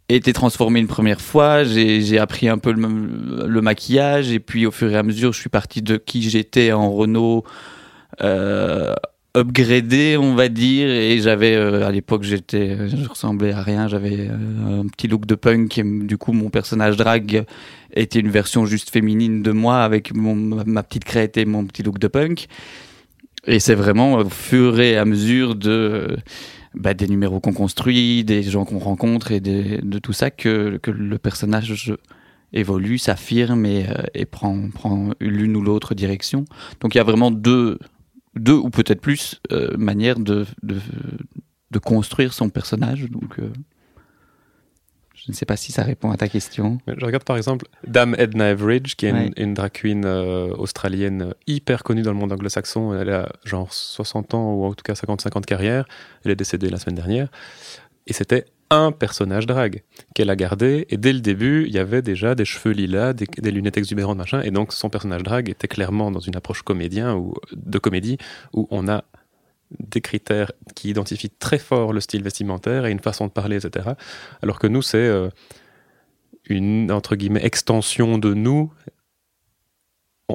été transformé une première fois, j'ai appris un peu le, le, maquillage, et puis au fur et à mesure, je suis parti de qui j'étais en Renault upgradé, on va dire. Et j'avais, euh, à l'époque, j'étais, je ressemblais à rien. J'avais euh, un petit look de punk. Et du coup, mon personnage drag était une version juste féminine de moi avec mon, ma petite crête et mon petit look de punk. Et c'est vraiment au fur et à mesure de bah, des numéros qu'on construit, des gens qu'on rencontre et de tout ça que, que le personnage évolue, s'affirme et, euh, et prend, prend l'une ou l'autre direction. Donc il y a vraiment deux deux ou peut-être plus euh, manières de, de, de, construire son personnage. Donc, euh, je ne sais pas si ça répond à ta question. Je regarde par exemple Dame Edna Everidge, qui est une, drag queen euh, australienne hyper connue dans le monde anglo-saxon. Elle a genre 60 ans ou en tout cas 55 ans de carrière. Elle est décédée la semaine dernière. Et c'était un personnage drague qu'elle a gardé. Et dès le début, il y avait déjà des cheveux lilas, des, lunettes exubérantes, machin. Et donc, son personnage drague était clairement dans une approche comédien ou de comédie où on a des critères qui identifient très fort le style vestimentaire et une façon de parler, etc. Alors que nous, c'est euh, une, entre guillemets, extension de nous.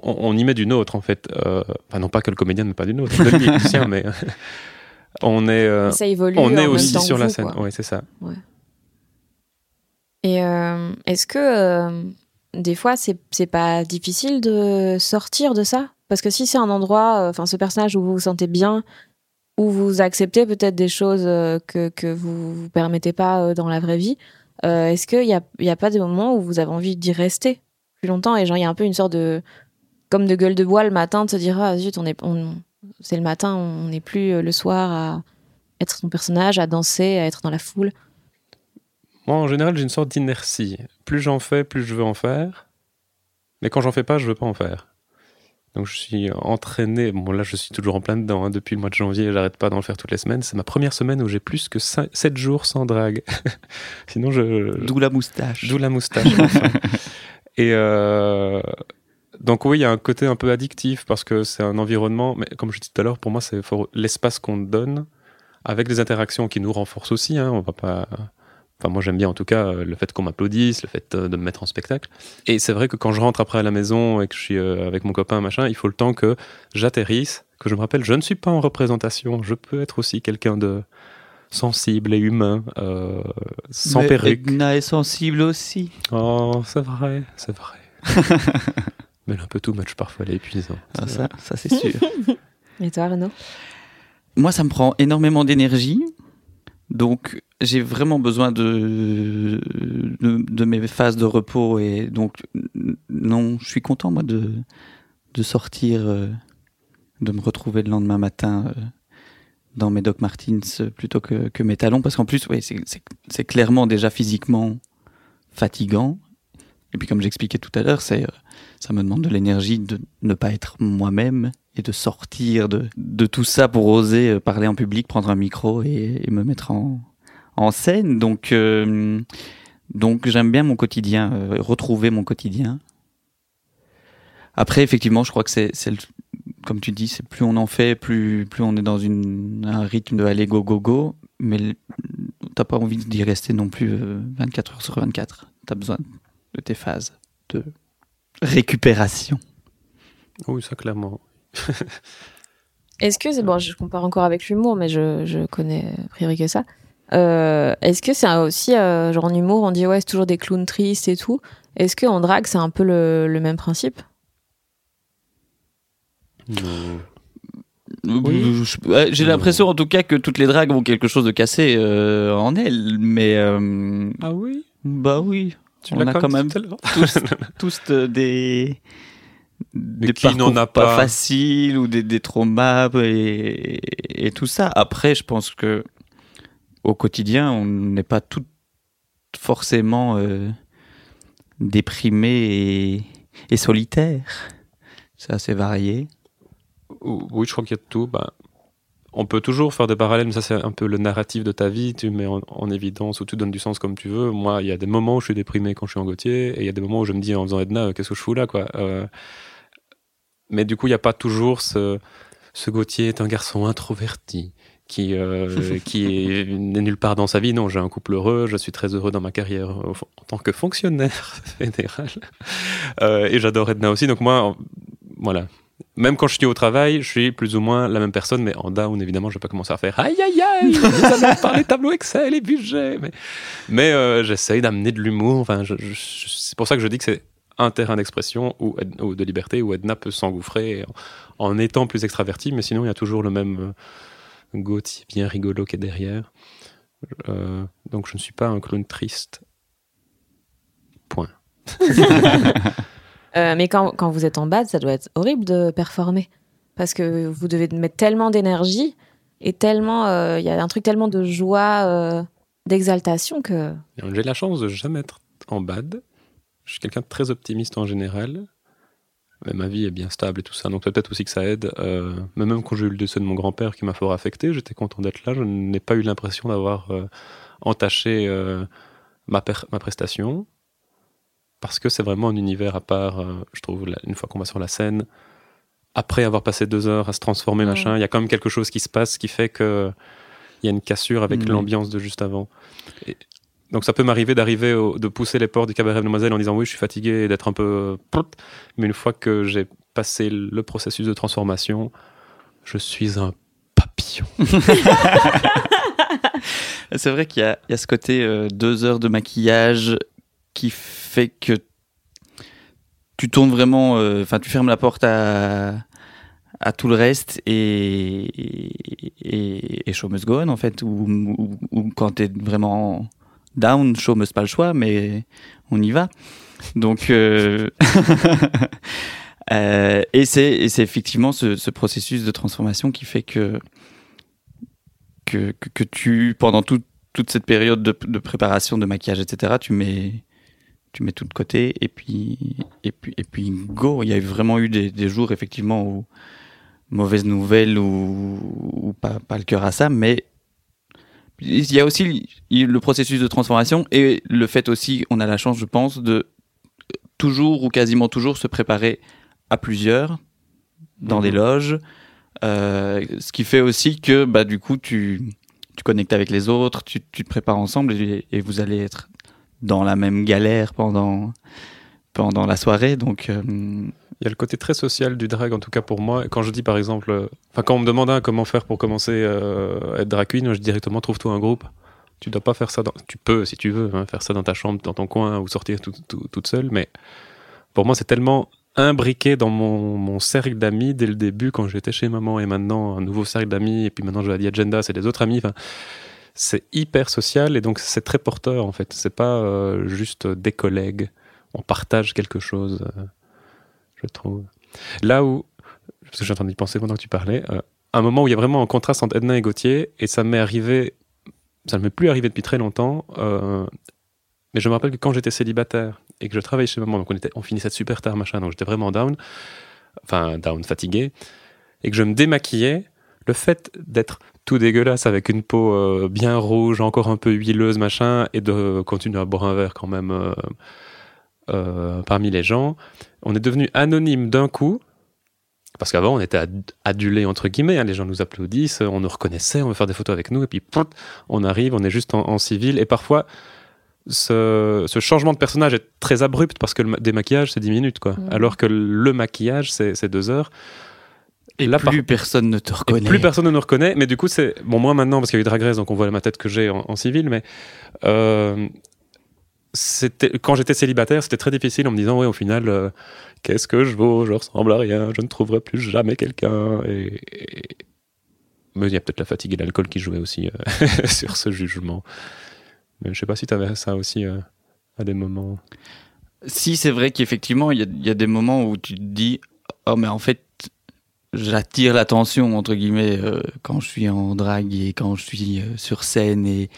On, y met du nôtre, en fait. Euh, enfin, non pas que le comédien n'est pas du nôtre, le musicien, mais on est, euh, on est aussi sur la scène. Oui, c'est ça. Et euh, est-ce que euh, des fois, c'est pas difficile de sortir de ça? Parce que si c'est un endroit, enfin, ce personnage où vous vous sentez bien, où vous acceptez peut-être des choses que, que vous vous permettez pas dans la vraie vie, est-ce qu'il n'y a, y a pas des moments où vous avez envie d'y rester plus longtemps? Et genre, il y a un peu une sorte de. comme de gueule de bois le matin, de se dire, ah zut, on est. On, c'est le matin, on n'est plus euh, le soir à être son personnage, à danser, à être dans la foule. Moi, en général, j'ai une sorte d'inertie. Plus j'en fais, plus je veux en faire. Mais quand j'en fais pas, je veux pas en faire. Donc je suis entraîné. Bon, là, je suis toujours en plein dedans. Hein. Depuis le mois de janvier, j'arrête pas d'en faire toutes les semaines. C'est ma première semaine où j'ai plus que 7 jours sans drague. Sinon, je. D'où la moustache. D'où la moustache, enfin. Et euh, donc oui, il y a un côté un peu addictif parce que c'est un environnement, mais comme je disais tout à l'heure, pour moi, c'est l'espace qu'on donne avec des interactions qui nous renforcent aussi. Hein, on va pas. Enfin, moi, j'aime bien en tout cas euh, le fait qu'on m'applaudisse, le fait euh, de me mettre en spectacle. Et c'est vrai que quand je rentre après à la maison et que je suis euh, avec mon copain, machin, il faut le temps que j'atterrisse, que je me rappelle, je ne suis pas en représentation. Je peux être aussi quelqu'un de sensible et humain, sans Mais perruque. Edna est sensible aussi. Oh, c'est vrai, c'est vrai. Mais un peu too much parfois, elle est épuisante. Ah, ça, ça c'est sûr. Et toi, Renaud? Moi, ça me prend énormément d'énergie. Donc, j'ai vraiment besoin de, de, mes phases de repos. Et donc, non, je suis content, moi, de, de sortir, euh, de me retrouver le lendemain matin euh, dans mes Doc Martens plutôt que, que mes talons. Parce qu'en plus, ouais, c'est clairement déjà physiquement fatigant. Et puis, comme j'expliquais tout à l'heure, euh, ça me demande de l'énergie de ne pas être moi-même et de sortir de, tout ça pour oser euh, parler en public, prendre un micro et, me mettre en, scène. Donc, euh, donc j'aime bien mon quotidien, retrouver mon quotidien. Après, effectivement, je crois que c'est, comme tu dis, c'est plus on en fait, plus, plus on est dans un rythme de aller go go go. Mais t'as pas envie d'y rester non plus 24 heures sur 24. T'as besoin de tes phases de récupération. Oui, ça clairement. Est-ce que c'est bon, je compare encore avec l'humour, mais je, je connais a priori que ça. Euh, est-ce que c'est aussi, euh, genre en humour, on dit ouais, c'est toujours des clowns tristes et tout. Est-ce qu'en drague, c'est un peu le, le même principe? Non. Oui. J'ai l'impression en tout cas que toutes les dragues ont quelque chose de cassé euh, en elles, mais. Ah oui? Bah oui on a quand même tous, tous des des qui n'en a pas, faciles ou des, des traumas et, et, tout ça. Après, je pense que au quotidien, on n'est pas tout forcément euh, déprimé et, et solitaire. C'est assez varié. Oui, je crois qu'il y a de tout. Bah, on peut toujours faire des parallèles, mais ça c'est un peu le narratif de ta vie, tu mets en, évidence ou tu donnes du sens comme tu veux. Moi, il y a des moments où je suis déprimé quand je suis en Gauthier, et il y a des moments où je me dis en faisant Edna, euh, qu'est-ce que je fous là, quoi. Euh, mais du coup, il n'y a pas toujours ce, ce Gauthier est un garçon introverti qui, euh, qui n'est nulle part dans sa vie. Non, j'ai un couple heureux, je suis très heureux dans ma carrière en tant que fonctionnaire fédéral. et j'adore Edna aussi. Donc moi, voilà, même quand je suis au travail, je suis plus ou moins la même personne, mais en down, évidemment, je vais pas commencer à faire aïe aïe aïe, vous avez parlé tableaux Excel et budget. Mais, mais euh, j'essaye d'amener de l'humour. Enfin, c'est pour ça que je dis que c'est un terrain d'expression ou, de liberté où Edna peut s'engouffrer en, étant plus extraverti, mais sinon, il y a toujours le même euh, Gauthier bien rigolo qui est derrière. Euh, donc, je ne suis pas un clown triste. Point. Euh, mais quand, quand, vous êtes en bad, ça doit être horrible de performer. Parce que vous devez mettre tellement d'énergie et tellement. Euh, il y a un truc tellement de joie, euh, d'exaltation que. J'ai la chance de jamais être en bad. Je suis quelqu'un de très optimiste en général. Mais ma vie est bien stable et tout ça, donc peut-être aussi que ça aide. mais même quand j'ai eu le décès de mon grand-père qui m'a fort affecté, j'étais content d'être là. Je n'ai pas eu l'impression d'avoir entaché ma, ma prestation parce que c'est vraiment un univers à part, euh, je trouve, une fois qu'on va sur la scène, après avoir passé deux heures à se transformer, machin, il y a quand même quelque chose qui se passe qui fait que il y a une cassure avec l'ambiance de juste avant. donc ça peut m'arriver d'arriver, de pousser les portes du cabaret Mademoiselle en disant oui, je suis fatigué, d'être un peu... Mais une fois que j'ai passé le processus de transformation, je suis un papillon. C'est vrai qu'il y, y, a ce côté euh, deux heures de maquillage qui fait que tu tournes vraiment, euh, enfin, tu fermes la porte à, à tout le reste et, et, et show must go on, en fait, ou, ou, quand t'es vraiment down, show must pas le choix, mais on y va. Donc, euh, euh, et c'est effectivement ce, ce, processus de transformation qui fait que, que, que, tu, pendant toute cette période de, de, préparation, de maquillage, etc., tu mets, tu mets tout de côté et puis et puis et puis go. Il y a vraiment eu des, des jours effectivement où mauvaise nouvelle ou, ou pas, pas le cœur à ça, mais il y a aussi le processus de transformation et le fait aussi, on a la chance, je pense, de toujours ou quasiment toujours se préparer à plusieurs dans des mhm. loges, euh, ce qui fait aussi que bah du coup tu tu connectes avec les autres, tu, tu te prépares ensemble et, et vous allez être dans la même galère pendant, pendant la soirée. Donc, euh, Il y a le côté très social du drag, en tout cas pour moi. Quand je dis par exemple, euh, quand on me demande comment faire pour commencer euh, à être drag queen, je dis directement trouve-toi un groupe. Tu dois pas faire ça. Dans... Tu peux, si tu veux, hein, faire ça dans ta chambre, dans ton coin, ou sortir toute seule. Mais pour moi, c'est tellement imbriqué dans mon, cercle d'amis dès le début quand j'étais chez maman et maintenant un nouveau cercle d'amis et puis maintenant je vais à The Agenda, c'est des autres amis. C'est hyper social et donc c'est très porteur en fait. C'est pas euh, juste des collègues. On partage quelque chose, euh, je trouve. Là où, parce que j'ai entendu penser pendant que tu parlais, euh, un moment où il y a vraiment un contraste entre Edna et Gauthier et ça m'est arrivé, ça ne m'est plus arrivé depuis très longtemps. mais je me rappelle que quand j'étais célibataire et que je travaillais chez maman, donc on, était, on finissait super tard, machin, donc j'étais vraiment down, enfin down, fatigué, et que je me démaquillais, le fait d'être tout dégueulasse avec une peau euh, bien rouge, encore un peu huileuse, machin, et de continuer à boire un verre quand même euh, euh, parmi les gens, on est devenu anonyme d'un coup. Parce qu'avant, on était adulé entre guillemets, hein, les gens nous applaudissent, on nous reconnaissait, on veut faire des photos avec nous, et puis on arrive, on est juste en, civil, et parfois ce, changement de personnage est très abrupt parce que le démaquillage c'est 10 minutes, quoi. Mmh. Alors que le maquillage c'est 2 heures. Et là, plus personne ne te reconnaît. plus personne ne nous reconnaît, mais du coup, c'est. Bon, moi maintenant, parce qu'il y a eu Drag Race, donc on voit ma tête que j'ai en, civil, mais. Euh, c'était quand j'étais célibataire, c'était très difficile en me disant, ouais, au final, euh, qu'est-ce que je vaux? Je ressemble à rien, je ne trouverai plus jamais quelqu'un. Et, Mais il y a peut-être la fatigue et l'alcool qui jouaient aussi euh, sur ce jugement. Mais je sais pas si tu avais ça aussi à des moments. Si, c'est vrai qu'effectivement, il y, y, a des moments où tu te dis, oh, mais en fait, j'attire l'attention entre guillemets euh, quand je suis en drague et quand je suis euh, sur scène et,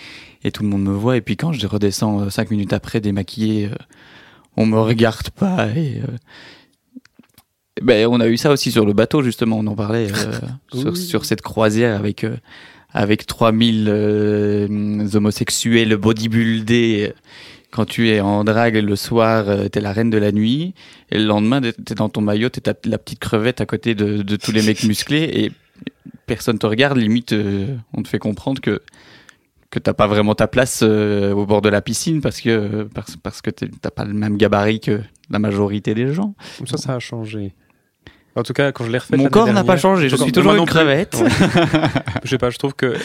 et, tout le monde me voit et puis quand je redescends euh, cinq minutes après démaquillé on me regarde pas et ben, on a eu ça aussi sur le bateau, justement. On en parlait euh, sur, sur cette croisière avec, euh, avec 3000 euh, homosexuels bodybuildés. Quand tu es en drague le soir, euh, t'es la reine de la nuit. Et le lendemain, t'es dans ton maillot, t'es la petite crevette à côté de, de tous les mecs musclés. Et personne te regarde. Limite, euh, on te fait comprendre que que t'as pas vraiment ta place euh, au bord de la piscine parce que parce, parce que t'as pas le même gabarit que la majorité des gens. Ça, ça a changé. En tout cas, quand je l'ai refait. Mon corps n'a pas changé, je suis toujours une crevette. Je sais pas, je trouve que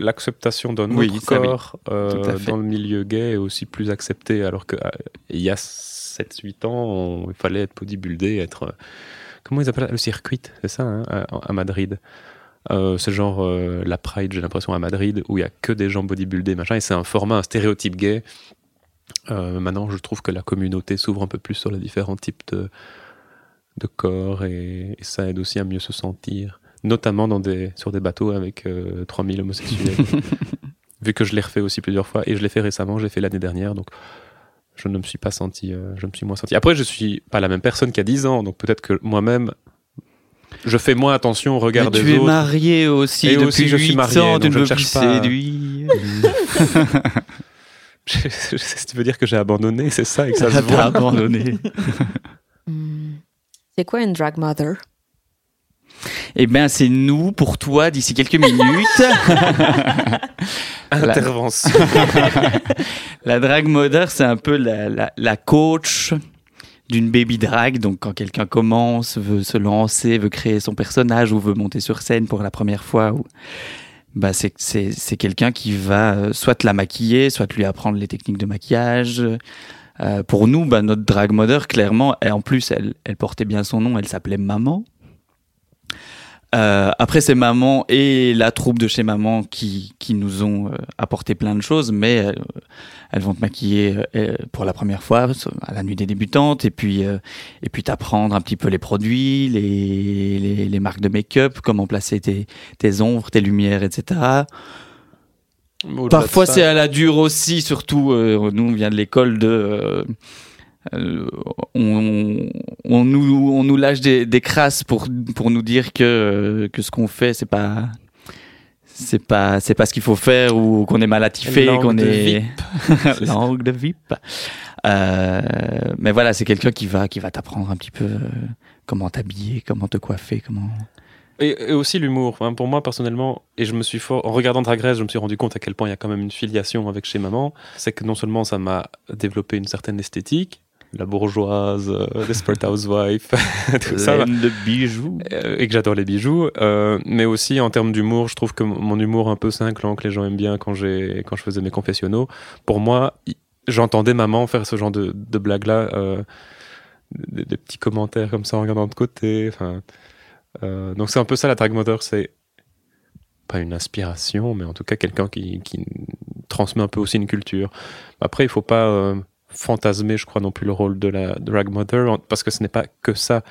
l'acceptation d'un Oui, autre oui. corps euh, dans le milieu gay est aussi plus acceptée, alors que euh, y a 7-8 ans, on- il fallait être bodybuildé, être. euh, comment ils appellent ça? Le circuit, c'est ça, hein, à, à Madrid. Euh, c'est genre la Pride, j'ai l'impression, à Madrid, où il y a que des gens bodybuildés, machin, et c'est un format, un stéréotype gay. Maintenant, je trouve que la communauté s'ouvre un peu plus sur les différents types de, de corps et, et ça aide aussi à mieux se sentir, notamment dans des, sur des bateaux avec euh, 3000 homosexuels. Vu que je l'ai refait aussi plusieurs fois et je l'ai fait récemment, je l'ai fait l'année dernière, donc je ne me suis pas senti, euh, je me suis moins senti. Après, je suis pas la même personne a 10 ans, donc peut-être que moi-même, je fais moins attention au regard Mais des tu es autres. marié aussi Et depuis aussi, je suis 8 marié, ans, tu ne veux plus séduire. Je sais ce que tu veux dire que j'ai abandonné, c'est ça, et que ça se voit. abandonné. C'est quoi une drag mother? Eh bien, c'est nous pour toi d'ici quelques minutes. Intervention. La drag mother, c'est un peu la, la, la coach d'une baby drag. Donc, quand quelqu'un commence, veut se lancer, veut créer son personnage ou veut monter sur scène pour la première fois, ou bah c'est c'est c'est quelqu'un qui va euh, soit la maquiller, soit lui apprendre les techniques de maquillage. Euh, pour nous, bah, notre drag mother, clairement, et en plus, elle, elle portait bien son nom, elle s'appelait Maman. Euh, après, c'est Maman et la troupe de chez Maman qui, qui nous ont euh, apporté plein de choses, mais euh, elles vont te maquiller euh, pour la première fois à la nuit des débutantes et puis et t'apprendre un petit peu les produits, les, les, les marques de make-up, comment placer tes, tes ombres, tes lumières, etc. Parfois c'est à la dure aussi, surtout euh, nous on vient de l'école de euh, on, on nous on nous lâche des, des crasses pour pour nous dire que que ce qu'on fait c'est pas c'est pas c'est pas ce qu'il faut faire ou qu'on est mal attifé qu'on est langue de VIP euh, mais voilà c'est quelqu'un qui va qui va t'apprendre un petit peu euh, comment t'habiller comment te coiffer comment Et, et aussi l'humour. Enfin, pour moi, personnellement, et je me suis fort, en regardant Drag Race, je me suis rendu compte à quel point il y a quand même une filiation avec chez maman. C'est que non seulement ça m'a développé une certaine esthétique, la bourgeoise, euh, Desperate Housewife, tout ça, de bijoux euh, et que j'adore les bijoux, euh, mais aussi en termes d'humour, je trouve que mon humour un peu cinglant que les gens aiment bien quand j'ai quand je faisais mes confessionnaux, pour moi, i- j'entendais maman faire ce genre de, de blagues là, euh, des, des petits commentaires comme ça en regardant de côté, enfin, euh, donc c'est un peu ça la mother, c'est pas une inspiration, mais en tout cas quelqu'un qui, transmet un peu aussi une culture. Après, il faut pas euh, fantasmer, je crois, non plus le rôle de la drag mother, parce que ce n'est pas que ça,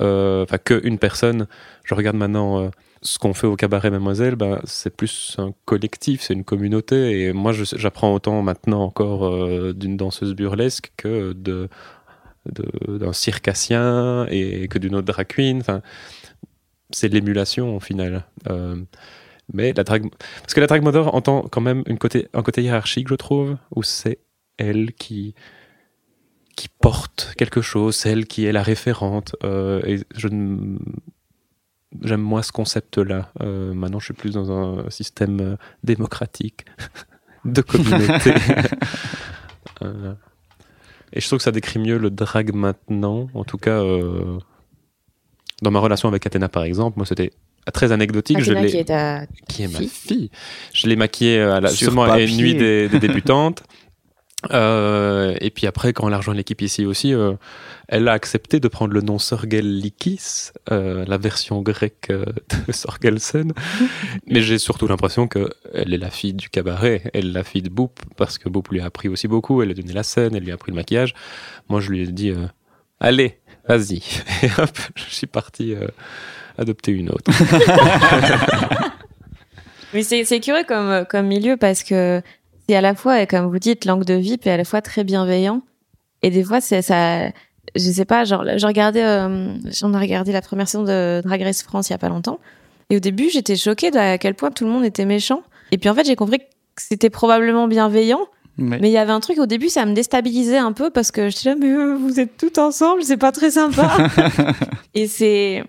euh, enfin que une personne. Je regarde maintenant euh, ce qu'on fait au cabaret Mademoiselle, ben, c'est plus un collectif, c'est une communauté, et moi j'apprends autant maintenant encore euh, d'une danseuse burlesque que de d'un circassien et que d'une autre drag queen. C'est l'émulation au final. Euh, mais la drag, parce que la drag mother entend quand même une côté, un côté hiérarchique, je trouve, où c'est elle qui qui porte quelque chose, c'est elle qui est la référente. euh, et je ne- j'aime moins ce concept-là. Euh, maintenant, je suis plus dans un système démocratique de communauté. Et je trouve que ça décrit mieux le drag maintenant. En tout cas, dans ma relation avec Athéna, par exemple, moi, c'était très anecdotique. je Athéna qui est ta qui est ma fille. fille. Je l'ai maquillée à la, justement à une nuit des, des débutantes. Euh, et puis après, quand on a rejoint l'équipe ici aussi, euh, elle a accepté de prendre le nom Sorgel Likis, euh, la version grecque euh, de Sorgelsen. Mais j'ai surtout l'impression qu'elle est la fille du cabaret, elle est la fille de Boop, parce que Boop lui a appris aussi beaucoup, elle a donné la scène, elle lui a appris le maquillage. Moi, je lui ai dit, euh, allez, vas-y. Et hop, je suis parti euh, adopter une autre. Mais c'est curieux comme, comme milieu parce que c'est à la fois, comme vous dites, langue de VIP et à la fois très bienveillant. Et des fois, c'est ça. je sais pas, genre, je regardais, euh, on a regardé la première saison de Drag Race France il y a pas longtemps. Et au début, j'étais choquée de à quel point tout le monde était méchant. Et puis en fait, j'ai compris que c'était probablement bienveillant. Mais il y avait un truc au début, ça me déstabilisait un peu parce que je disais, mais euh, vous êtes tous ensemble, c'est pas très sympa. Et c'est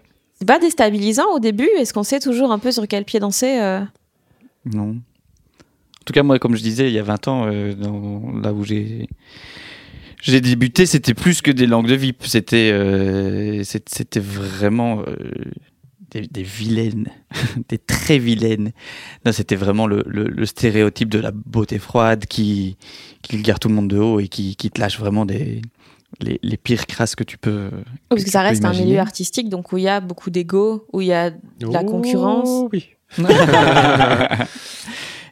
pas déstabilisant au début. Est-ce qu'on sait toujours un peu sur quel pied danser euh? Non. En tout cas, moi, comme je disais, il y a 20 ans, euh, dans- là où j'ai j'ai débuté, c'était plus que des langues de VIP. C'était c'était vraiment des, des vilaines, des très vilaines. Non, c'était vraiment le, le- le stéréotype de la beauté froide qui, qui garde tout le monde de haut et qui, qui te lâche vraiment des, les, les pires crasses que tu peux. Parce que ça reste un milieu artistique, donc où il y a beaucoup d'ego, où il y a de la Oh, concurrence. Oui.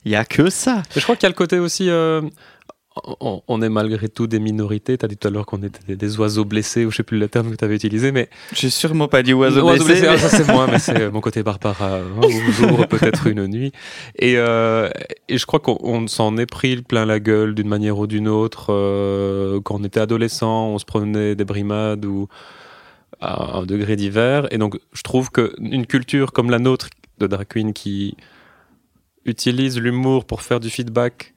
Il y a que ça. Mais je crois qu'il y a le côté aussi. euh, on, est malgré tout des minorités. Tu as dit tout à l'heure qu'on était des, oiseaux blessés, ou je sais plus le terme que tu avais utilisé, mais. J'ai sûrement pas dit oiseau Oiseaux blessé. blessés, ah, ça c'est moi, mais c'est euh, mon côté Barbara. Un jour, peut-être une nuit. Et, euh, et je crois qu'on on s'en est pris plein la gueule d'une manière ou d'une autre. euh, quand on était adolescent, on se prenait des brimades ou à un degré divers. Et donc, je trouve qu'une culture comme la nôtre de drag queen qui utilise l'humour pour faire du feedback,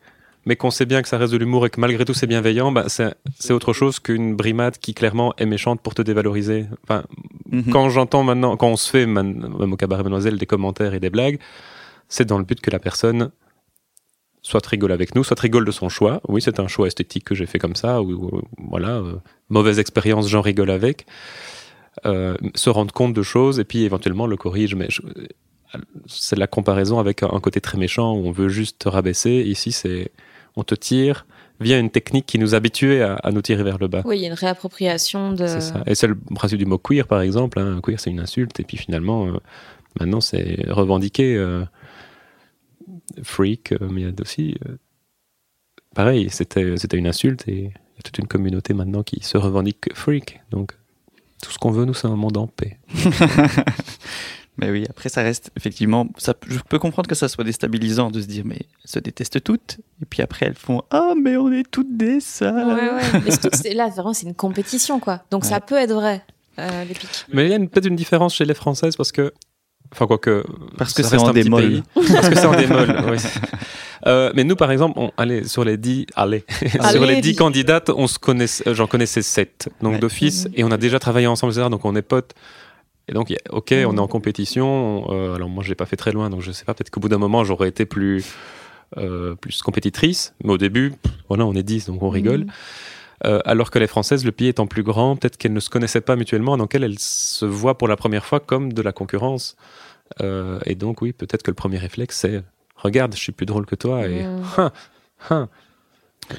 mais qu'on sait bien que ça reste de l'humour et que malgré tout c'est bienveillant, bah, c'est autre chose qu'une brimade qui clairement est méchante pour te dévaloriser. Enfin, Mhm. quand j'entends maintenant, quand on se fait, même au cabaret Mademoiselle, des commentaires et des blagues, c'est dans le but que la personne soit rigole avec nous, soit rigole de son choix. Oui, c'est un choix esthétique que j'ai fait comme ça, ou ou, voilà, euh, mauvaise expérience, j'en rigole avec. Euh, se rendre compte de choses et puis éventuellement le corrige. Mais je- c'est la comparaison avec un, un côté très méchant où on veut juste te rabaisser. Ici, c'est on te tire via une technique qui nous habituait à, à nous tirer vers le bas. Oui, il y a une réappropriation de. C'est ça. Et c'est le principe du mot queer, par exemple. Hein. Queer, c'est une insulte. Et puis finalement, euh, maintenant, c'est revendiqué. euh, freak, euh, mais il y a aussi. euh, pareil, c'était, c'était une insulte. Et il y a toute une communauté maintenant qui se revendique freak. Donc, tout ce qu'on veut, nous, c'est un monde en paix. Mais oui, après ça reste effectivement, ça, je peux comprendre que ça soit déstabilisant de se dire mais elles se détestent toutes, et puis après elles font ah mais on est toutes des sales. Ouais, ouais. Mais surtout là, vraiment, c'est une compétition, quoi. Donc ça peut être vrai, euh, les pics. Mais il y a peut-être une différence chez les Françaises parce que. Enfin, quoi que. Parce que ça c'est reste en démol. Parce que c'est en démol, oui. Euh, mais nous, par exemple, on, allez, sur les 10, allez, sur les 10 dis. candidates, on se connaissait, euh, j'en connaissais 7, donc Ouais. d'office, et on a déjà travaillé ensemble, etc., donc on est potes. Et donc, ok, on est en compétition. euh, alors moi, je l'ai pas fait très loin, donc je sais pas. Peut-être qu'au bout d'un moment, j'aurais été plus euh, plus compétitrice. Mais au début, pff, voilà, on est 10, donc on rigole. Mhm. Euh, alors que les Françaises, le pays étant plus grand, peut-être qu'elles ne se connaissaient pas mutuellement, donc elles, elles se voient pour la première fois comme de la concurrence. Euh, et donc, oui, peut-être que le premier réflexe, c'est regarde, je suis plus drôle que toi. Et Mm. hein, hein.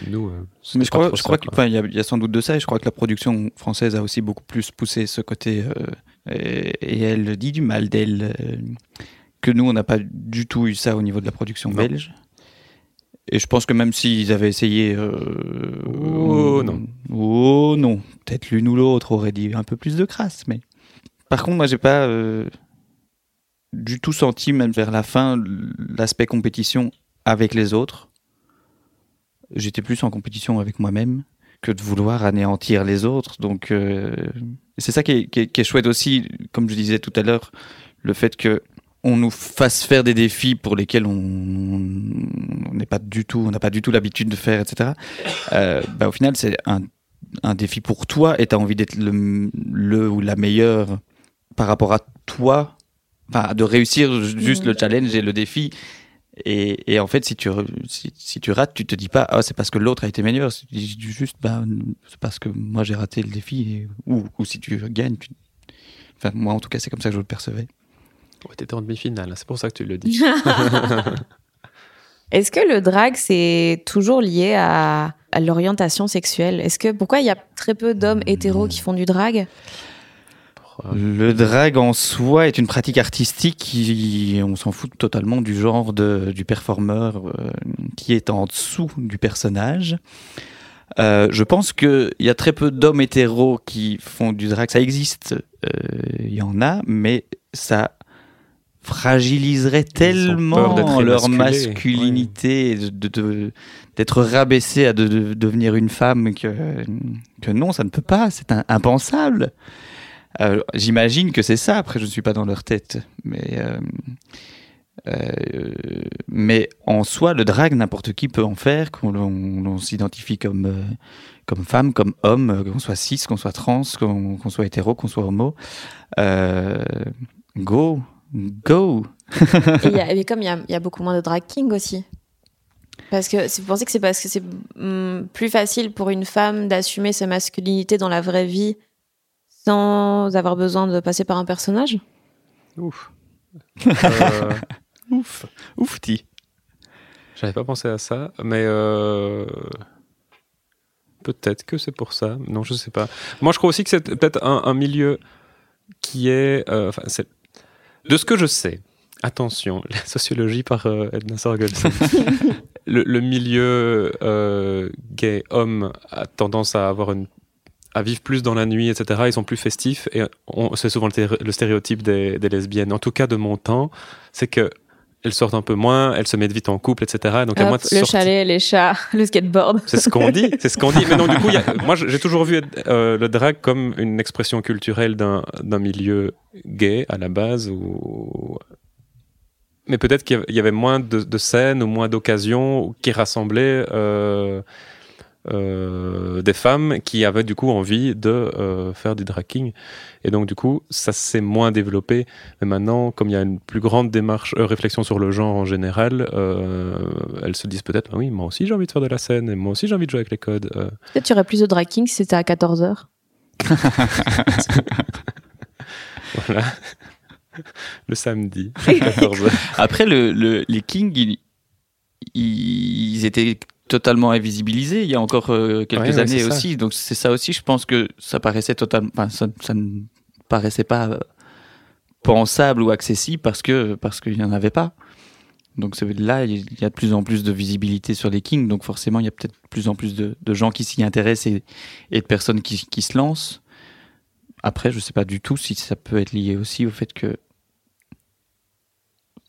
Nous, euh, Mais je pas crois, je qu'il y, a- il y a sans doute de ça, et je crois que la production française a aussi beaucoup plus poussé ce côté, euh, et, et elle dit du mal d'elle, euh, que nous, on n'a pas du tout eu ça au niveau de la production Non. belge. Et je pense que même s'ils avaient essayé... euh, Oh, non. Oh non, peut-être l'une ou l'autre aurait dit un peu plus de crasse, mais... Par contre, moi, j'ai pas euh, du tout senti, même vers la fin, l'aspect compétition avec les autres. J'étais plus en compétition avec moi-même que de vouloir anéantir les autres. Donc, euh, c'est ça qui est, qui est- qui est chouette aussi, comme je disais tout à l'heure, le fait que on nous fasse faire des défis pour lesquels on n'est pas du tout, on n'a pas du tout l'habitude de faire, etc. Euh, bah, au final, c'est un, un défi pour toi et tu as envie d'être le, le ou la meilleure par rapport à toi, enfin, de réussir juste Mhm. le challenge et le défi. Et, et en fait, si tu, si, si tu rates, tu te dis pas, ah, c'est parce que l'autre a été meilleur. Tu dis juste, bah, c'est parce que moi j'ai raté le défi. et- ou, ou si tu gagnes, tu... enfin, moi en tout cas, c'est comme ça que je le percevais. Ouais, T'étais en demi-finale, c'est pour ça que tu le dis. Est-ce que le drag, c'est toujours lié à, à l'orientation sexuelle? Est-ce que pourquoi il y a très peu d'hommes hétéros qui font du drag? Le drag en soi est une pratique artistique qui, on s'en fout totalement du genre de, du performeur euh, qui est en dessous du personnage. Euh, je pense qu'il y a très peu d'hommes hétéros qui font du drag. Ça existe, euh, il y en a, mais ça fragiliserait tellement d'être leur masculinité, de- de- d'être rabaissé à de, de devenir une femme que, que non, ça ne peut pas, c'est impensable. Euh, J'imagine que c'est ça, après je ne suis pas dans leur tête, mais, euh, euh, mais en soi, le drag, n'importe qui peut en faire, qu'on on- on s'identifie comme, euh, comme femme, comme homme, qu'on soit cis, qu'on soit trans, qu'on soit hétéro, qu'on soit homo. Euh, go, go. Et, il y a- et comme il y a, il y a beaucoup moins de drag king aussi. Parce que vous pensez que c'est parce que c'est hum, plus facile pour une femme d'assumer sa masculinité dans la vraie vie sans avoir besoin de passer par un personnage? Ouf. Euh, Ouf, oufti. J'avais pas pensé à ça, mais euh, peut-être que c'est pour ça. Non, je sais pas. Moi, je crois aussi que c'est peut-être un, un milieu qui est, euh, enfin, c'est de ce que je sais. Attention, la sociologie par euh, Edna Sorgelson. le, le milieu euh, gay homme a tendance à avoir une à vivre plus dans la nuit, etc. Ils sont plus festifs et c'est souvent le, stéréotype des, des lesbiennes. En tout cas, de mon temps, c'est que elles sortent un peu moins, elles se mettent vite en couple, etc. Donc y a moins Hop, de Le chalet, les chats, le skateboard. C'est ce qu'on dit, c'est ce qu'on dit. Mais non, du coup, y a- moi, j'ai toujours vu euh, le drag comme une expression culturelle d'un d'un milieu gay à la base. Ou... Mais peut-être qu'il y avait- il y avait moins de, de scènes ou moins d'occasions qui rassemblaient euh, euh, des femmes qui avaient du coup envie de euh, faire du dragging. Et donc, du coup, ça s'est moins développé. Mais maintenant, comme il y a une plus grande démarche, euh, réflexion sur le genre en général, euh, elles se disent peut-être, Ah oui, moi aussi j'ai envie de faire de la scène, et moi aussi j'ai envie de jouer avec les codes. euh. Peut-être tu aurais plus de drag king si c'était à 14h. voilà. le samedi, à 14h. Après, le, le- les Kings, ils, ils étaient totalement invisibilisés il y a encore euh, quelques Ouais, ouais, années ça. aussi. Donc c'est ça aussi, je pense que ça paraissait totalement, enfin ça, ça ne paraissait pas euh, pensable ou accessible parce que parce qu'il n'y en avait pas. Donc là, il y a de plus en plus de visibilité sur les Kings, donc forcément il y a peut-être de plus en plus de, de gens qui s'y intéressent et, et de personnes qui, qui se lancent. Après, je sais pas du tout si ça peut être lié aussi au fait que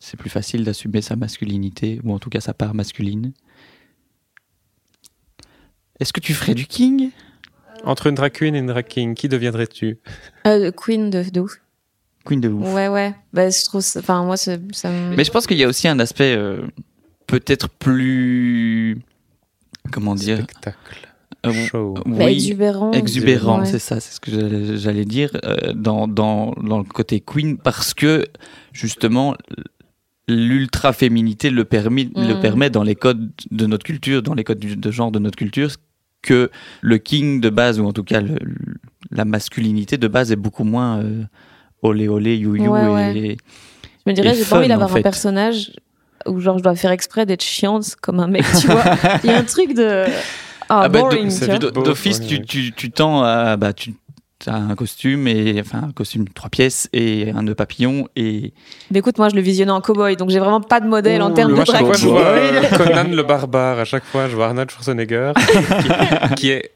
c'est plus facile d'assumer sa masculinité, ou en tout cas sa part masculine. Est-ce que tu ferais du king? Entre une drag queen et une drag king, qui deviendrais-tu? Euh, Queen de, de ouf. Queen de ouf. Ouais, ouais. Bah, je trouve ça- Enfin, moi, ça, me. Mais je pense qu'il y a aussi un aspect euh, peut-être plus... Comment dire? Spectacle, Euh, show. Bah, exubérant. exubérant, Ouais. c'est ça, c'est ce que j'allais- dire euh, dans, dans, dans le côté queen, parce que justement l'ultra féminité le permet, le Mm. permet dans les codes de notre culture, dans les codes du- de genre de notre culture, que le king de base ou en tout cas le- la masculinité de base est beaucoup moins euh, olé olé you you Ouais, et, ouais. Je me dirais, j'ai pas envie d'avoir en un personnage où genre je dois faire exprès d'être chiante comme un mec, tu vois. Il y a un truc de. Ah, Ah bah, d'office, tu, tu, tu tends à. Bah, tu un costume, et, enfin, un costume trois pièces et un nœud papillon. Et Mais écoute, moi je le visionnais en cowboy, donc j'ai vraiment pas de modèle en termes de Moi, chaque drag fois, je king. vois Conan le barbare, à chaque fois, je vois Arnold Schwarzenegger, qui, qui est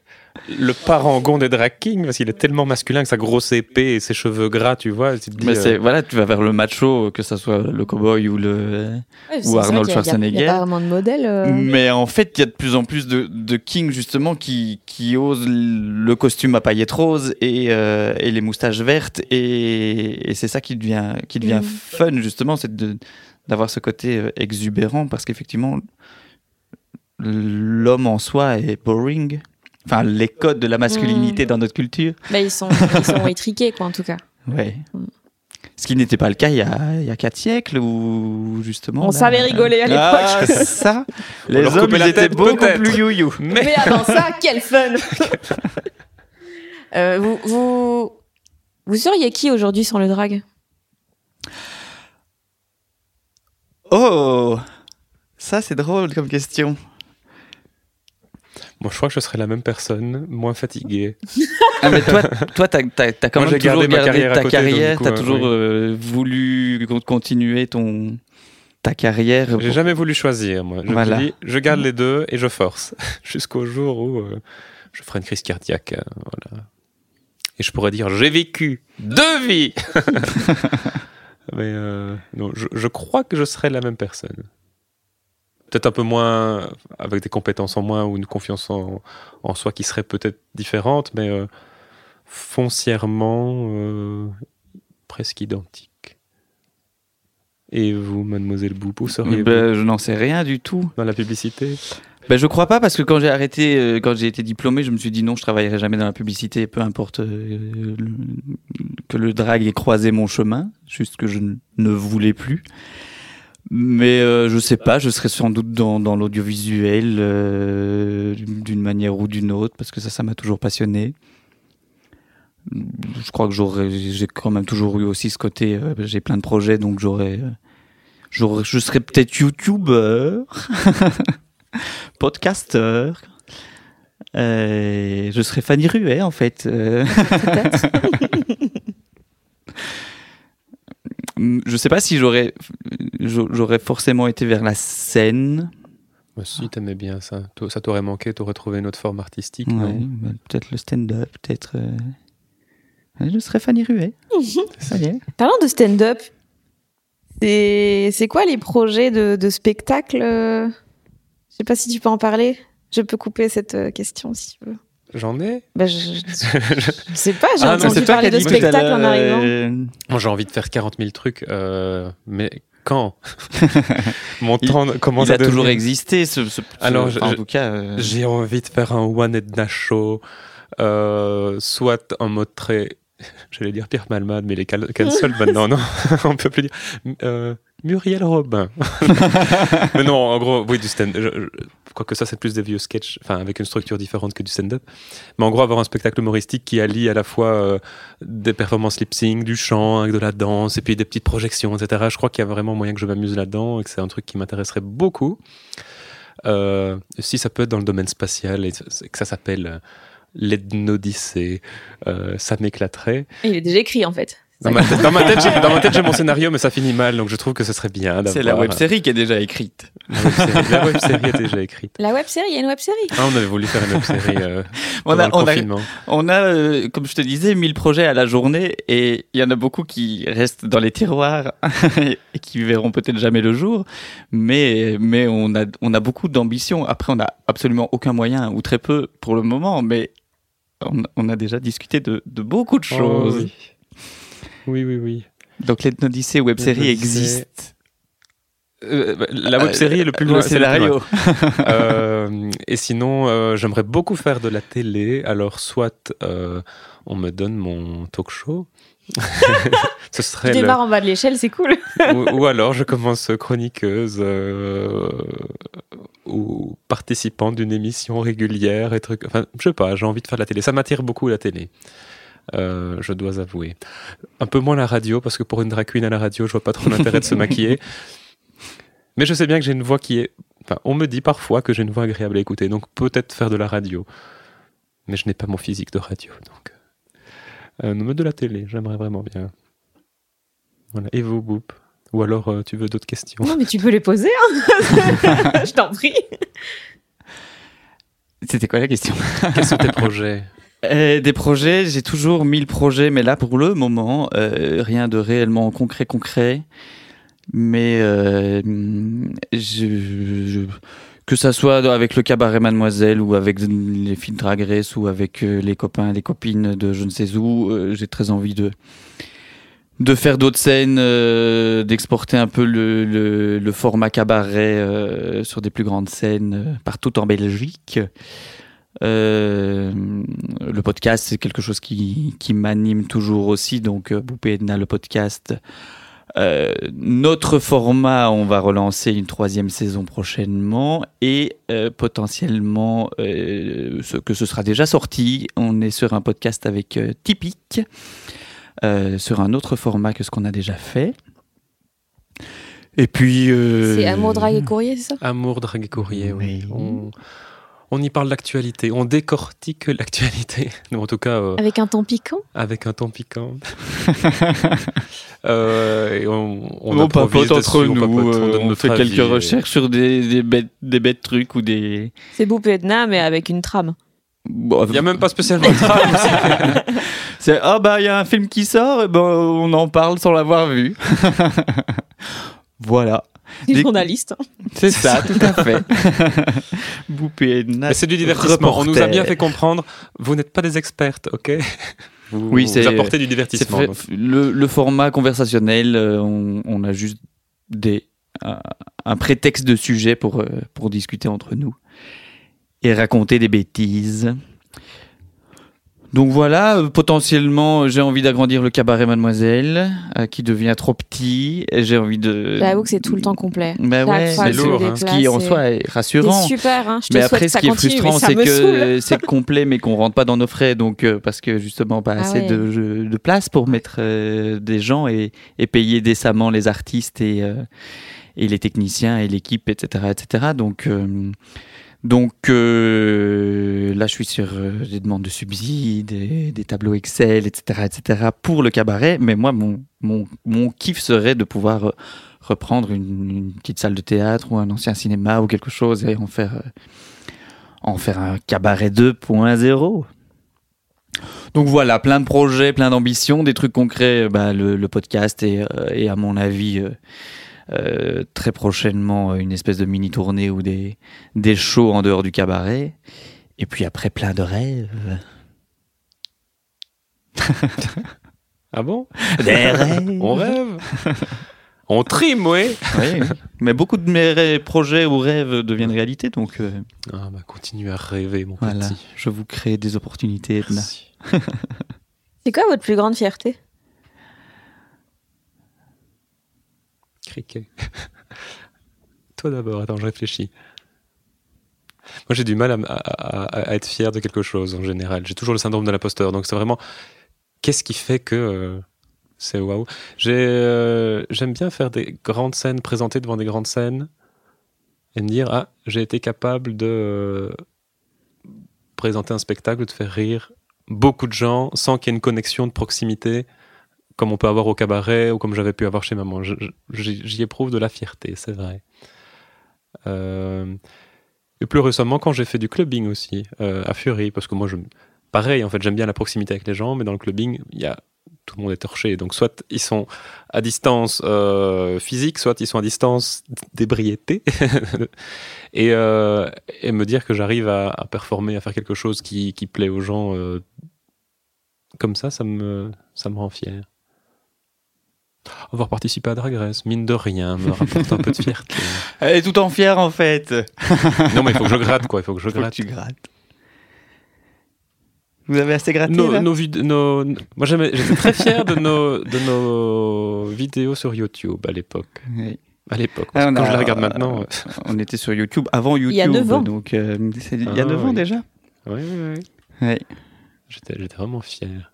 le parangon des drag kings, parce qu'il est tellement masculin avec sa grosse épée et ses cheveux gras, tu vois. Tu te dis, mais euh, c'est voilà, tu vas vers le macho, que ça soit le cowboy ou le. Ouais, Ou Arnold il y a- Schwarzenegger. a pas vraiment de modèle. euh. Mais en fait, il y a de plus en plus de, de kings justement qui, qui osent le costume à paillettes roses et, euh, et les moustaches vertes et, et c'est ça qui devient qui devient Mm. fun justement, c'est de d'avoir ce côté exubérant parce qu'effectivement l'homme en soi est boring. Enfin, les codes de la masculinité Mm. dans notre culture. Bah, ils sont, ils sont étriqués, quoi, en tout cas. Ouais. Mm. Ce qui n'était pas le cas il y a, il y a quatre siècles où justement. On savait rigoler à Ah, l'époque. ça Les hommes ils étaient beaucoup plus you-you. Mais Mais avant ça, quel fun Euh, vous, vous, vous seriez qui aujourd'hui sans le drag? Oh Ça, c'est drôle comme question. Moi, je crois que je serais la même personne, moins fatiguée. Ah, mais toi, toi, t'as, t'as, t'as quand Moi, même toujours gardé carrière ta côté, carrière, coup, t'as euh, toujours oui. euh, voulu con- continuer ton ta carrière. J'ai jamais voulu choisir, moi. Je me dis, je garde les deux et je force. Jusqu'au jour où euh, je ferai une crise cardiaque. euh, voilà. Et je pourrais dire, j'ai vécu deux vies Mais euh, non, je, je crois que je serais la même personne. Peut-être un peu moins, avec des compétences en moins ou une confiance en, en soi qui serait peut-être différente, mais euh, foncièrement euh, presque identique. Et vous, mademoiselle Boupou, seriez-vous Ben, je n'en sais rien du tout. dans la publicité? Ben, je crois pas parce que quand j'ai arrêté, euh, quand j'ai été diplômé, je me suis dit non, je travaillerai jamais dans la publicité, peu importe euh, le- que le drag ait croisé mon chemin, juste que je ne voulais plus. Mais euh, je sais pas, je serais sans doute dans, dans l'audiovisuel euh, d'une manière ou d'une autre parce que ça, ça m'a toujours passionné. Je crois que j'aurais, j'ai quand même toujours eu aussi ce côté, euh, j'ai plein de projets donc j'aurais, euh, j'aurais, je serais peut-être youtubeur. podcasteur. Euh, je serais Fanny Ruet en fait. Euh, je sais pas si j'aurais j'aurais forcément été vers la scène. Bah, Si, t'aimais bien ça. Ça t'aurait manqué, t'aurais trouvé une autre forme artistique. Ouais, non bah, peut-être le stand-up, peut-être. euh, Je serais Fanny Ruet. Parlant de stand-up, c'est c'est quoi les projets de, de spectacle euh? Je sais pas si tu peux en parler. Je peux couper cette euh, question si tu veux. J'en ai. Bah, je, je- je sais pas, j'ai Ah, entendu parler de spectacle en arrivant. Euh, Moi, j'ai envie de faire 40 000 trucs, euh, mais quand? Mon temps commence il à a toujours existé, ce, ce- Alors, enfin, en tout cas. euh, J'ai envie de faire un One Edna Show, euh, soit en mode très. J'allais dire Pierre Malmade, mais les cancel maintenant, non On peut plus dire. Muriel Robin. mais non, en gros, oui, du stand je- je- Quoique ça, c'est plus des vieux sketchs, enfin, avec une structure différente que du stand-up. Mais en gros, avoir un spectacle humoristique qui allie à la fois euh, des performances lip-sync, du chant, avec de la danse, et puis des petites projections, etc. Je crois qu'il y a vraiment moyen que je m'amuse là-dedans et que c'est un truc qui m'intéresserait beaucoup. Euh, si ça peut être dans le domaine spatial et que ça s'appelle euh, l'Ethnodyssée, euh, ça m'éclaterait. Il est déjà écrit en fait. Dans ma, tête, dans, ma tête, j'ai, mon scénario, mais ça finit mal, donc je trouve que ce serait bien d'avoir... C'est la web série qui est déjà écrite. La web-série, la web-série est déjà écrite. La web série, il y a une web série. Ah, on avait voulu faire une web-série euh, On pendant a, le on a. On a, euh, comme je te disais, 1000 projets à la journée et il y en a beaucoup qui restent dans les tiroirs et qui verront peut-être jamais le jour. Mais, mais on a, on a beaucoup d'ambition. Après, on n'a absolument aucun moyen ou très peu pour le moment, mais on, on a déjà discuté de, de beaucoup de choses. Oh, oui. Oui, oui, oui. Donc, l'Ethnodyssée web série existe. Euh, la web-série est le plus loin. Le plus loin. scénario. Euh, et sinon, euh, j'aimerais beaucoup faire de la télé. Alors, soit euh, on me donne mon talk show. Ce Tu serait le- démarres en bas de l'échelle, c'est cool. ou, ou alors je commence chroniqueuse euh, ou participant d'une émission régulière et trucs. Enfin, je sais pas, j'ai envie de faire de la télé. Ça m'attire beaucoup la télé. Euh, je dois avouer. Un peu moins la radio, parce que pour une drag queen à la radio, je vois pas trop l'intérêt de se maquiller. Mais je sais bien que j'ai une voix qui est. Enfin, on me dit parfois que j'ai une voix agréable à écouter, donc peut-être faire de la radio. Mais je n'ai pas mon physique de radio, donc. Euh, non, mais de la télé, j'aimerais vraiment bien. Voilà. Et vous, Boop? Ou alors euh, tu veux d'autres questions? Non, mais tu peux les poser, hein. Je t'en prie. C'était quoi la question? Quels sont tes projets? Euh, des projets, j'ai toujours 1000 projets, mais là pour le moment, euh, rien de réellement concret concret. Mais euh, je, je- que ça soit avec le cabaret Mademoiselle ou avec les filles Drag Race ou avec euh, les copains, les copines de je ne sais où, euh, j'ai très envie de de faire d'autres scènes, d'exporter un peu le, le, le format cabaret sur des plus grandes scènes partout en Belgique. Euh, le podcast, c'est quelque chose qui, qui m'anime toujours aussi. Donc, euh, Boupé Edna, le podcast. Euh, notre format, on va relancer une troisième saison prochainement et euh, potentiellement, euh, ce, que ce sera déjà sorti. On est sur un podcast avec euh, Typique, euh, sur un autre format que ce qu'on a déjà fait. Et puis. euh, C'est Amour, Drague et Courrier, c'est ça? Amour, drague et courrier, oui. Oui. On, on y parle d'actualité, on décortique l'actualité. En tout cas, euh, Avec un ton piquant avec un ton piquant. Euh, et on, on, On, papote entre dessus, on nous, papote, euh, on notre fait avis, quelques et- recherches sur des, des, bêtes, des bêtes trucs ou des. C'est Boop et Edna, mais avec une trame. Bon, Il n'y a même pas spécialement de trame. C'est ah bah il y a un film qui sort, et ben on en parle sans l'avoir vu. voilà. Des- journalistes. hein. C'est ça, tout à fait. Boupé c'est du divertissement. On nous a bien fait comprendre, vous n'êtes pas des expertes, ok? Vous, Oui, vous c'est- apportez du divertissement. fait- le, le format conversationnel, euh, on, on a juste des, un, un prétexte de sujet pour, euh, pour discuter entre nous et raconter des bêtises. Donc voilà, euh, potentiellement, j'ai envie d'agrandir le cabaret Mademoiselle, euh, qui devient trop petit. et J'ai envie de. J'avoue que c'est tout le temps complet. Bah ouais, c'est lourd, hein. ce qui en soi est rassurant. C'est super, hein. je te Mais après, ce qui est frustrant, c'est que c'est complet, mais qu'on rentre pas dans nos frais. Donc, euh, parce que justement, pas Ah assez ouais. de, de place pour mettre euh, des gens et, et payer décemment les artistes et, euh, et les techniciens et l'équipe, etc., etc. Donc, euh, donc euh, là, je suis sur euh, des demandes de subsides, des, tableaux Excel, etc., etc. pour le cabaret. Mais moi, mon, mon, kiff serait de pouvoir euh, reprendre une, petite salle de théâtre ou un ancien cinéma ou quelque chose et en faire, en faire un cabaret 2.0. Donc voilà, plein de projets, plein d'ambitions, des trucs concrets, bah, le, podcast et, et à mon avis euh, très prochainement euh, une espèce de mini tournée ou des, des shows en dehors du cabaret. Et puis après plein de rêves. Ah bon? Des rêves. On rêve On trime, oui Oui, oui. Mais beaucoup de mes rêves- projets ou rêves deviennent réalité, donc euh, Ah bah continue à rêver, mon voilà, petit. je vous crée des opportunités. Edna. Merci. C'est quoi votre plus grande fierté? Toi d'abord, attends, je réfléchis. Moi, j'ai du mal à, être fier de quelque chose en général. J'ai toujours le syndrome de l'imposteur. Donc, c'est vraiment qu'est-ce qui fait que euh, c'est waouh. Euh, J'aime bien faire des grandes scènes, présenter devant des grandes scènes et me dire ah, j'ai été capable de euh, présenter un spectacle, de faire rire beaucoup de gens sans qu'il y ait une connexion de proximité comme on peut avoir au cabaret ou comme j'avais pu avoir chez maman. J'y éprouve de la fierté, c'est vrai. Euh, et plus récemment, quand j'ai fait du clubbing aussi, euh, à Fury, parce que moi, je, pareil, en fait, j'aime bien la proximité avec les gens, mais dans le clubbing, il y a, tout le monde est torché. Donc, soit ils sont à distance euh, physique, soit ils sont à distance d'ébriété. et, euh, et me dire que j'arrive à, à performer, à faire quelque chose qui, qui plaît aux gens euh, comme ça, ça me, ça me rend fier. Avoir participé à Drag Race, mine de rien, me rapporte un peu de fierté. Elle est tout en fière en fait. Non, mais il faut que je gratte, quoi. Il faut que je Faut que gratte. tu grattes. Vous avez assez gratté Nos, là nos vid- nos- moi, j'aimais- j'étais très fier de nos, de nos vidéos sur YouTube à l'époque. Oui. À l'époque. Ah, Quand a- je les regarde maintenant. euh, On était sur YouTube avant YouTube. Il y a neuf ans. Donc, euh, il y a Ah, 9 ans oui. déjà. Oui, oui, oui. J'étais vraiment fier.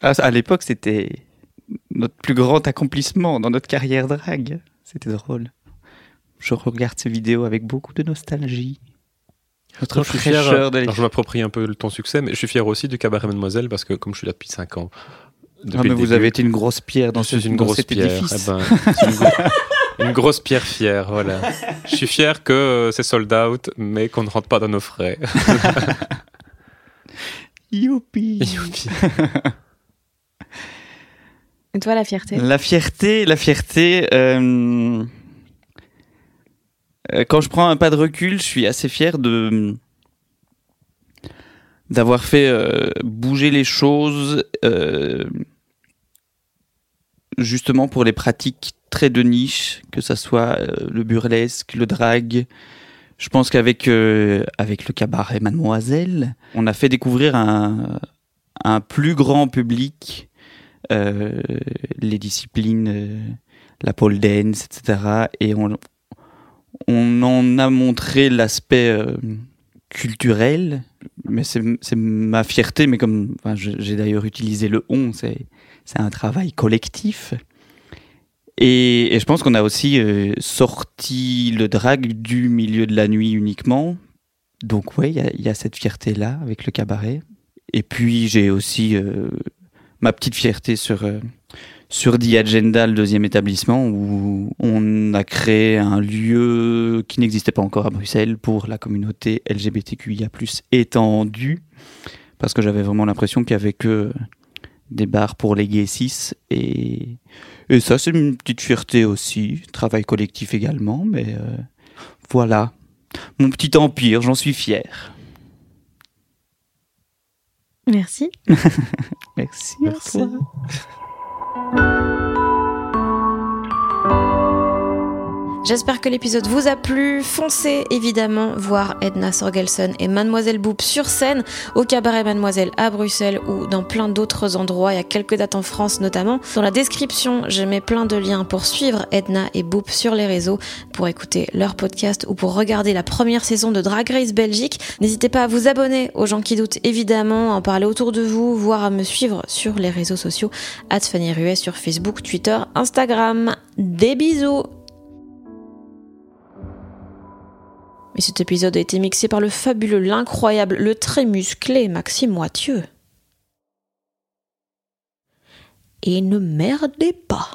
Ah, à l'époque, c'était notre plus grand accomplissement dans notre carrière drague. C'était drôle. Je regarde ces vidéos avec beaucoup de nostalgie. Notre Moi, je suis fier. alors, je m'approprie un peu ton succès, mais je suis fier aussi du cabaret Mademoiselle parce que comme je suis là depuis 5 ans. Depuis Ah, mais vous début, avez été une grosse pierre dans, ce, une dans grosse cet pierre. édifice. Eh ben, une, gro- une grosse pierre fière, voilà. Je suis fier que euh, c'est sold out, mais qu'on ne rentre pas dans nos frais. Youpi Youpi. Et toi, la fierté? La fierté, la fierté. euh, euh, Quand je prends un pas de recul, je suis assez fier de d'avoir fait euh, bouger les choses, justement pour les pratiques très de niche, que ça soit le burlesque, le drag. Je pense qu'avec avec le cabaret Mademoiselle, on a fait découvrir un, un plus grand public les disciplines, euh, la pole dance, etc. Et on, on en a montré l'aspect euh, culturel, mais c'est ma fierté, mais comme j'ai d'ailleurs utilisé le on, c'est un travail collectif. Et, et je pense qu'on a aussi euh, sorti le drag du milieu de la nuit uniquement. Donc ouais, il y a- cette fierté-là avec le cabaret. Et puis j'ai aussi euh, ma petite fierté sur, euh, sur The Agenda, le deuxième établissement, où on a créé un lieu qui n'existait pas encore à Bruxelles pour la communauté LGBTQIA+, étendue, parce que j'avais vraiment l'impression qu'il y avait que des bars pour les gays 6 et, et ça c'est une petite fierté aussi, travail collectif également, mais euh, voilà, mon petit empire, j'en suis fier. Merci. Merci. Merci. À toi. J'espère que l'épisode vous a plu. Foncez évidemment voir Edna Sorgelson et Mademoiselle Boop sur scène au cabaret Mademoiselle à Bruxelles ou dans plein d'autres endroits. Il y a quelques dates en France notamment. Dans la description, je mets plein de liens pour suivre Edna et Boop sur les réseaux, pour écouter leur podcast ou pour regarder la première saison de Drag Race Belgique. N'hésitez pas à vous abonner aux gens qui doutent évidemment, à en parler autour de vous, voire à me suivre sur les réseaux sociaux. Fanny Ruet sur Facebook, Twitter, Instagram. Des bisous Mais cet épisode a été mixé par le fabuleux, l'incroyable, le très musclé Maxime Moitieu. Et ne merdez pas.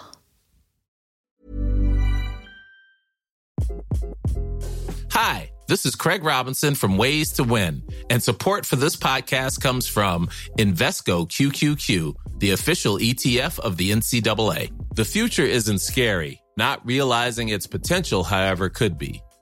Hi, this is Craig Robinson from Ways to Win, and support for this podcast comes from Invesco QQQ, the official ETF of the NCAA. The future isn't scary. Not realizing its potential, however, could be.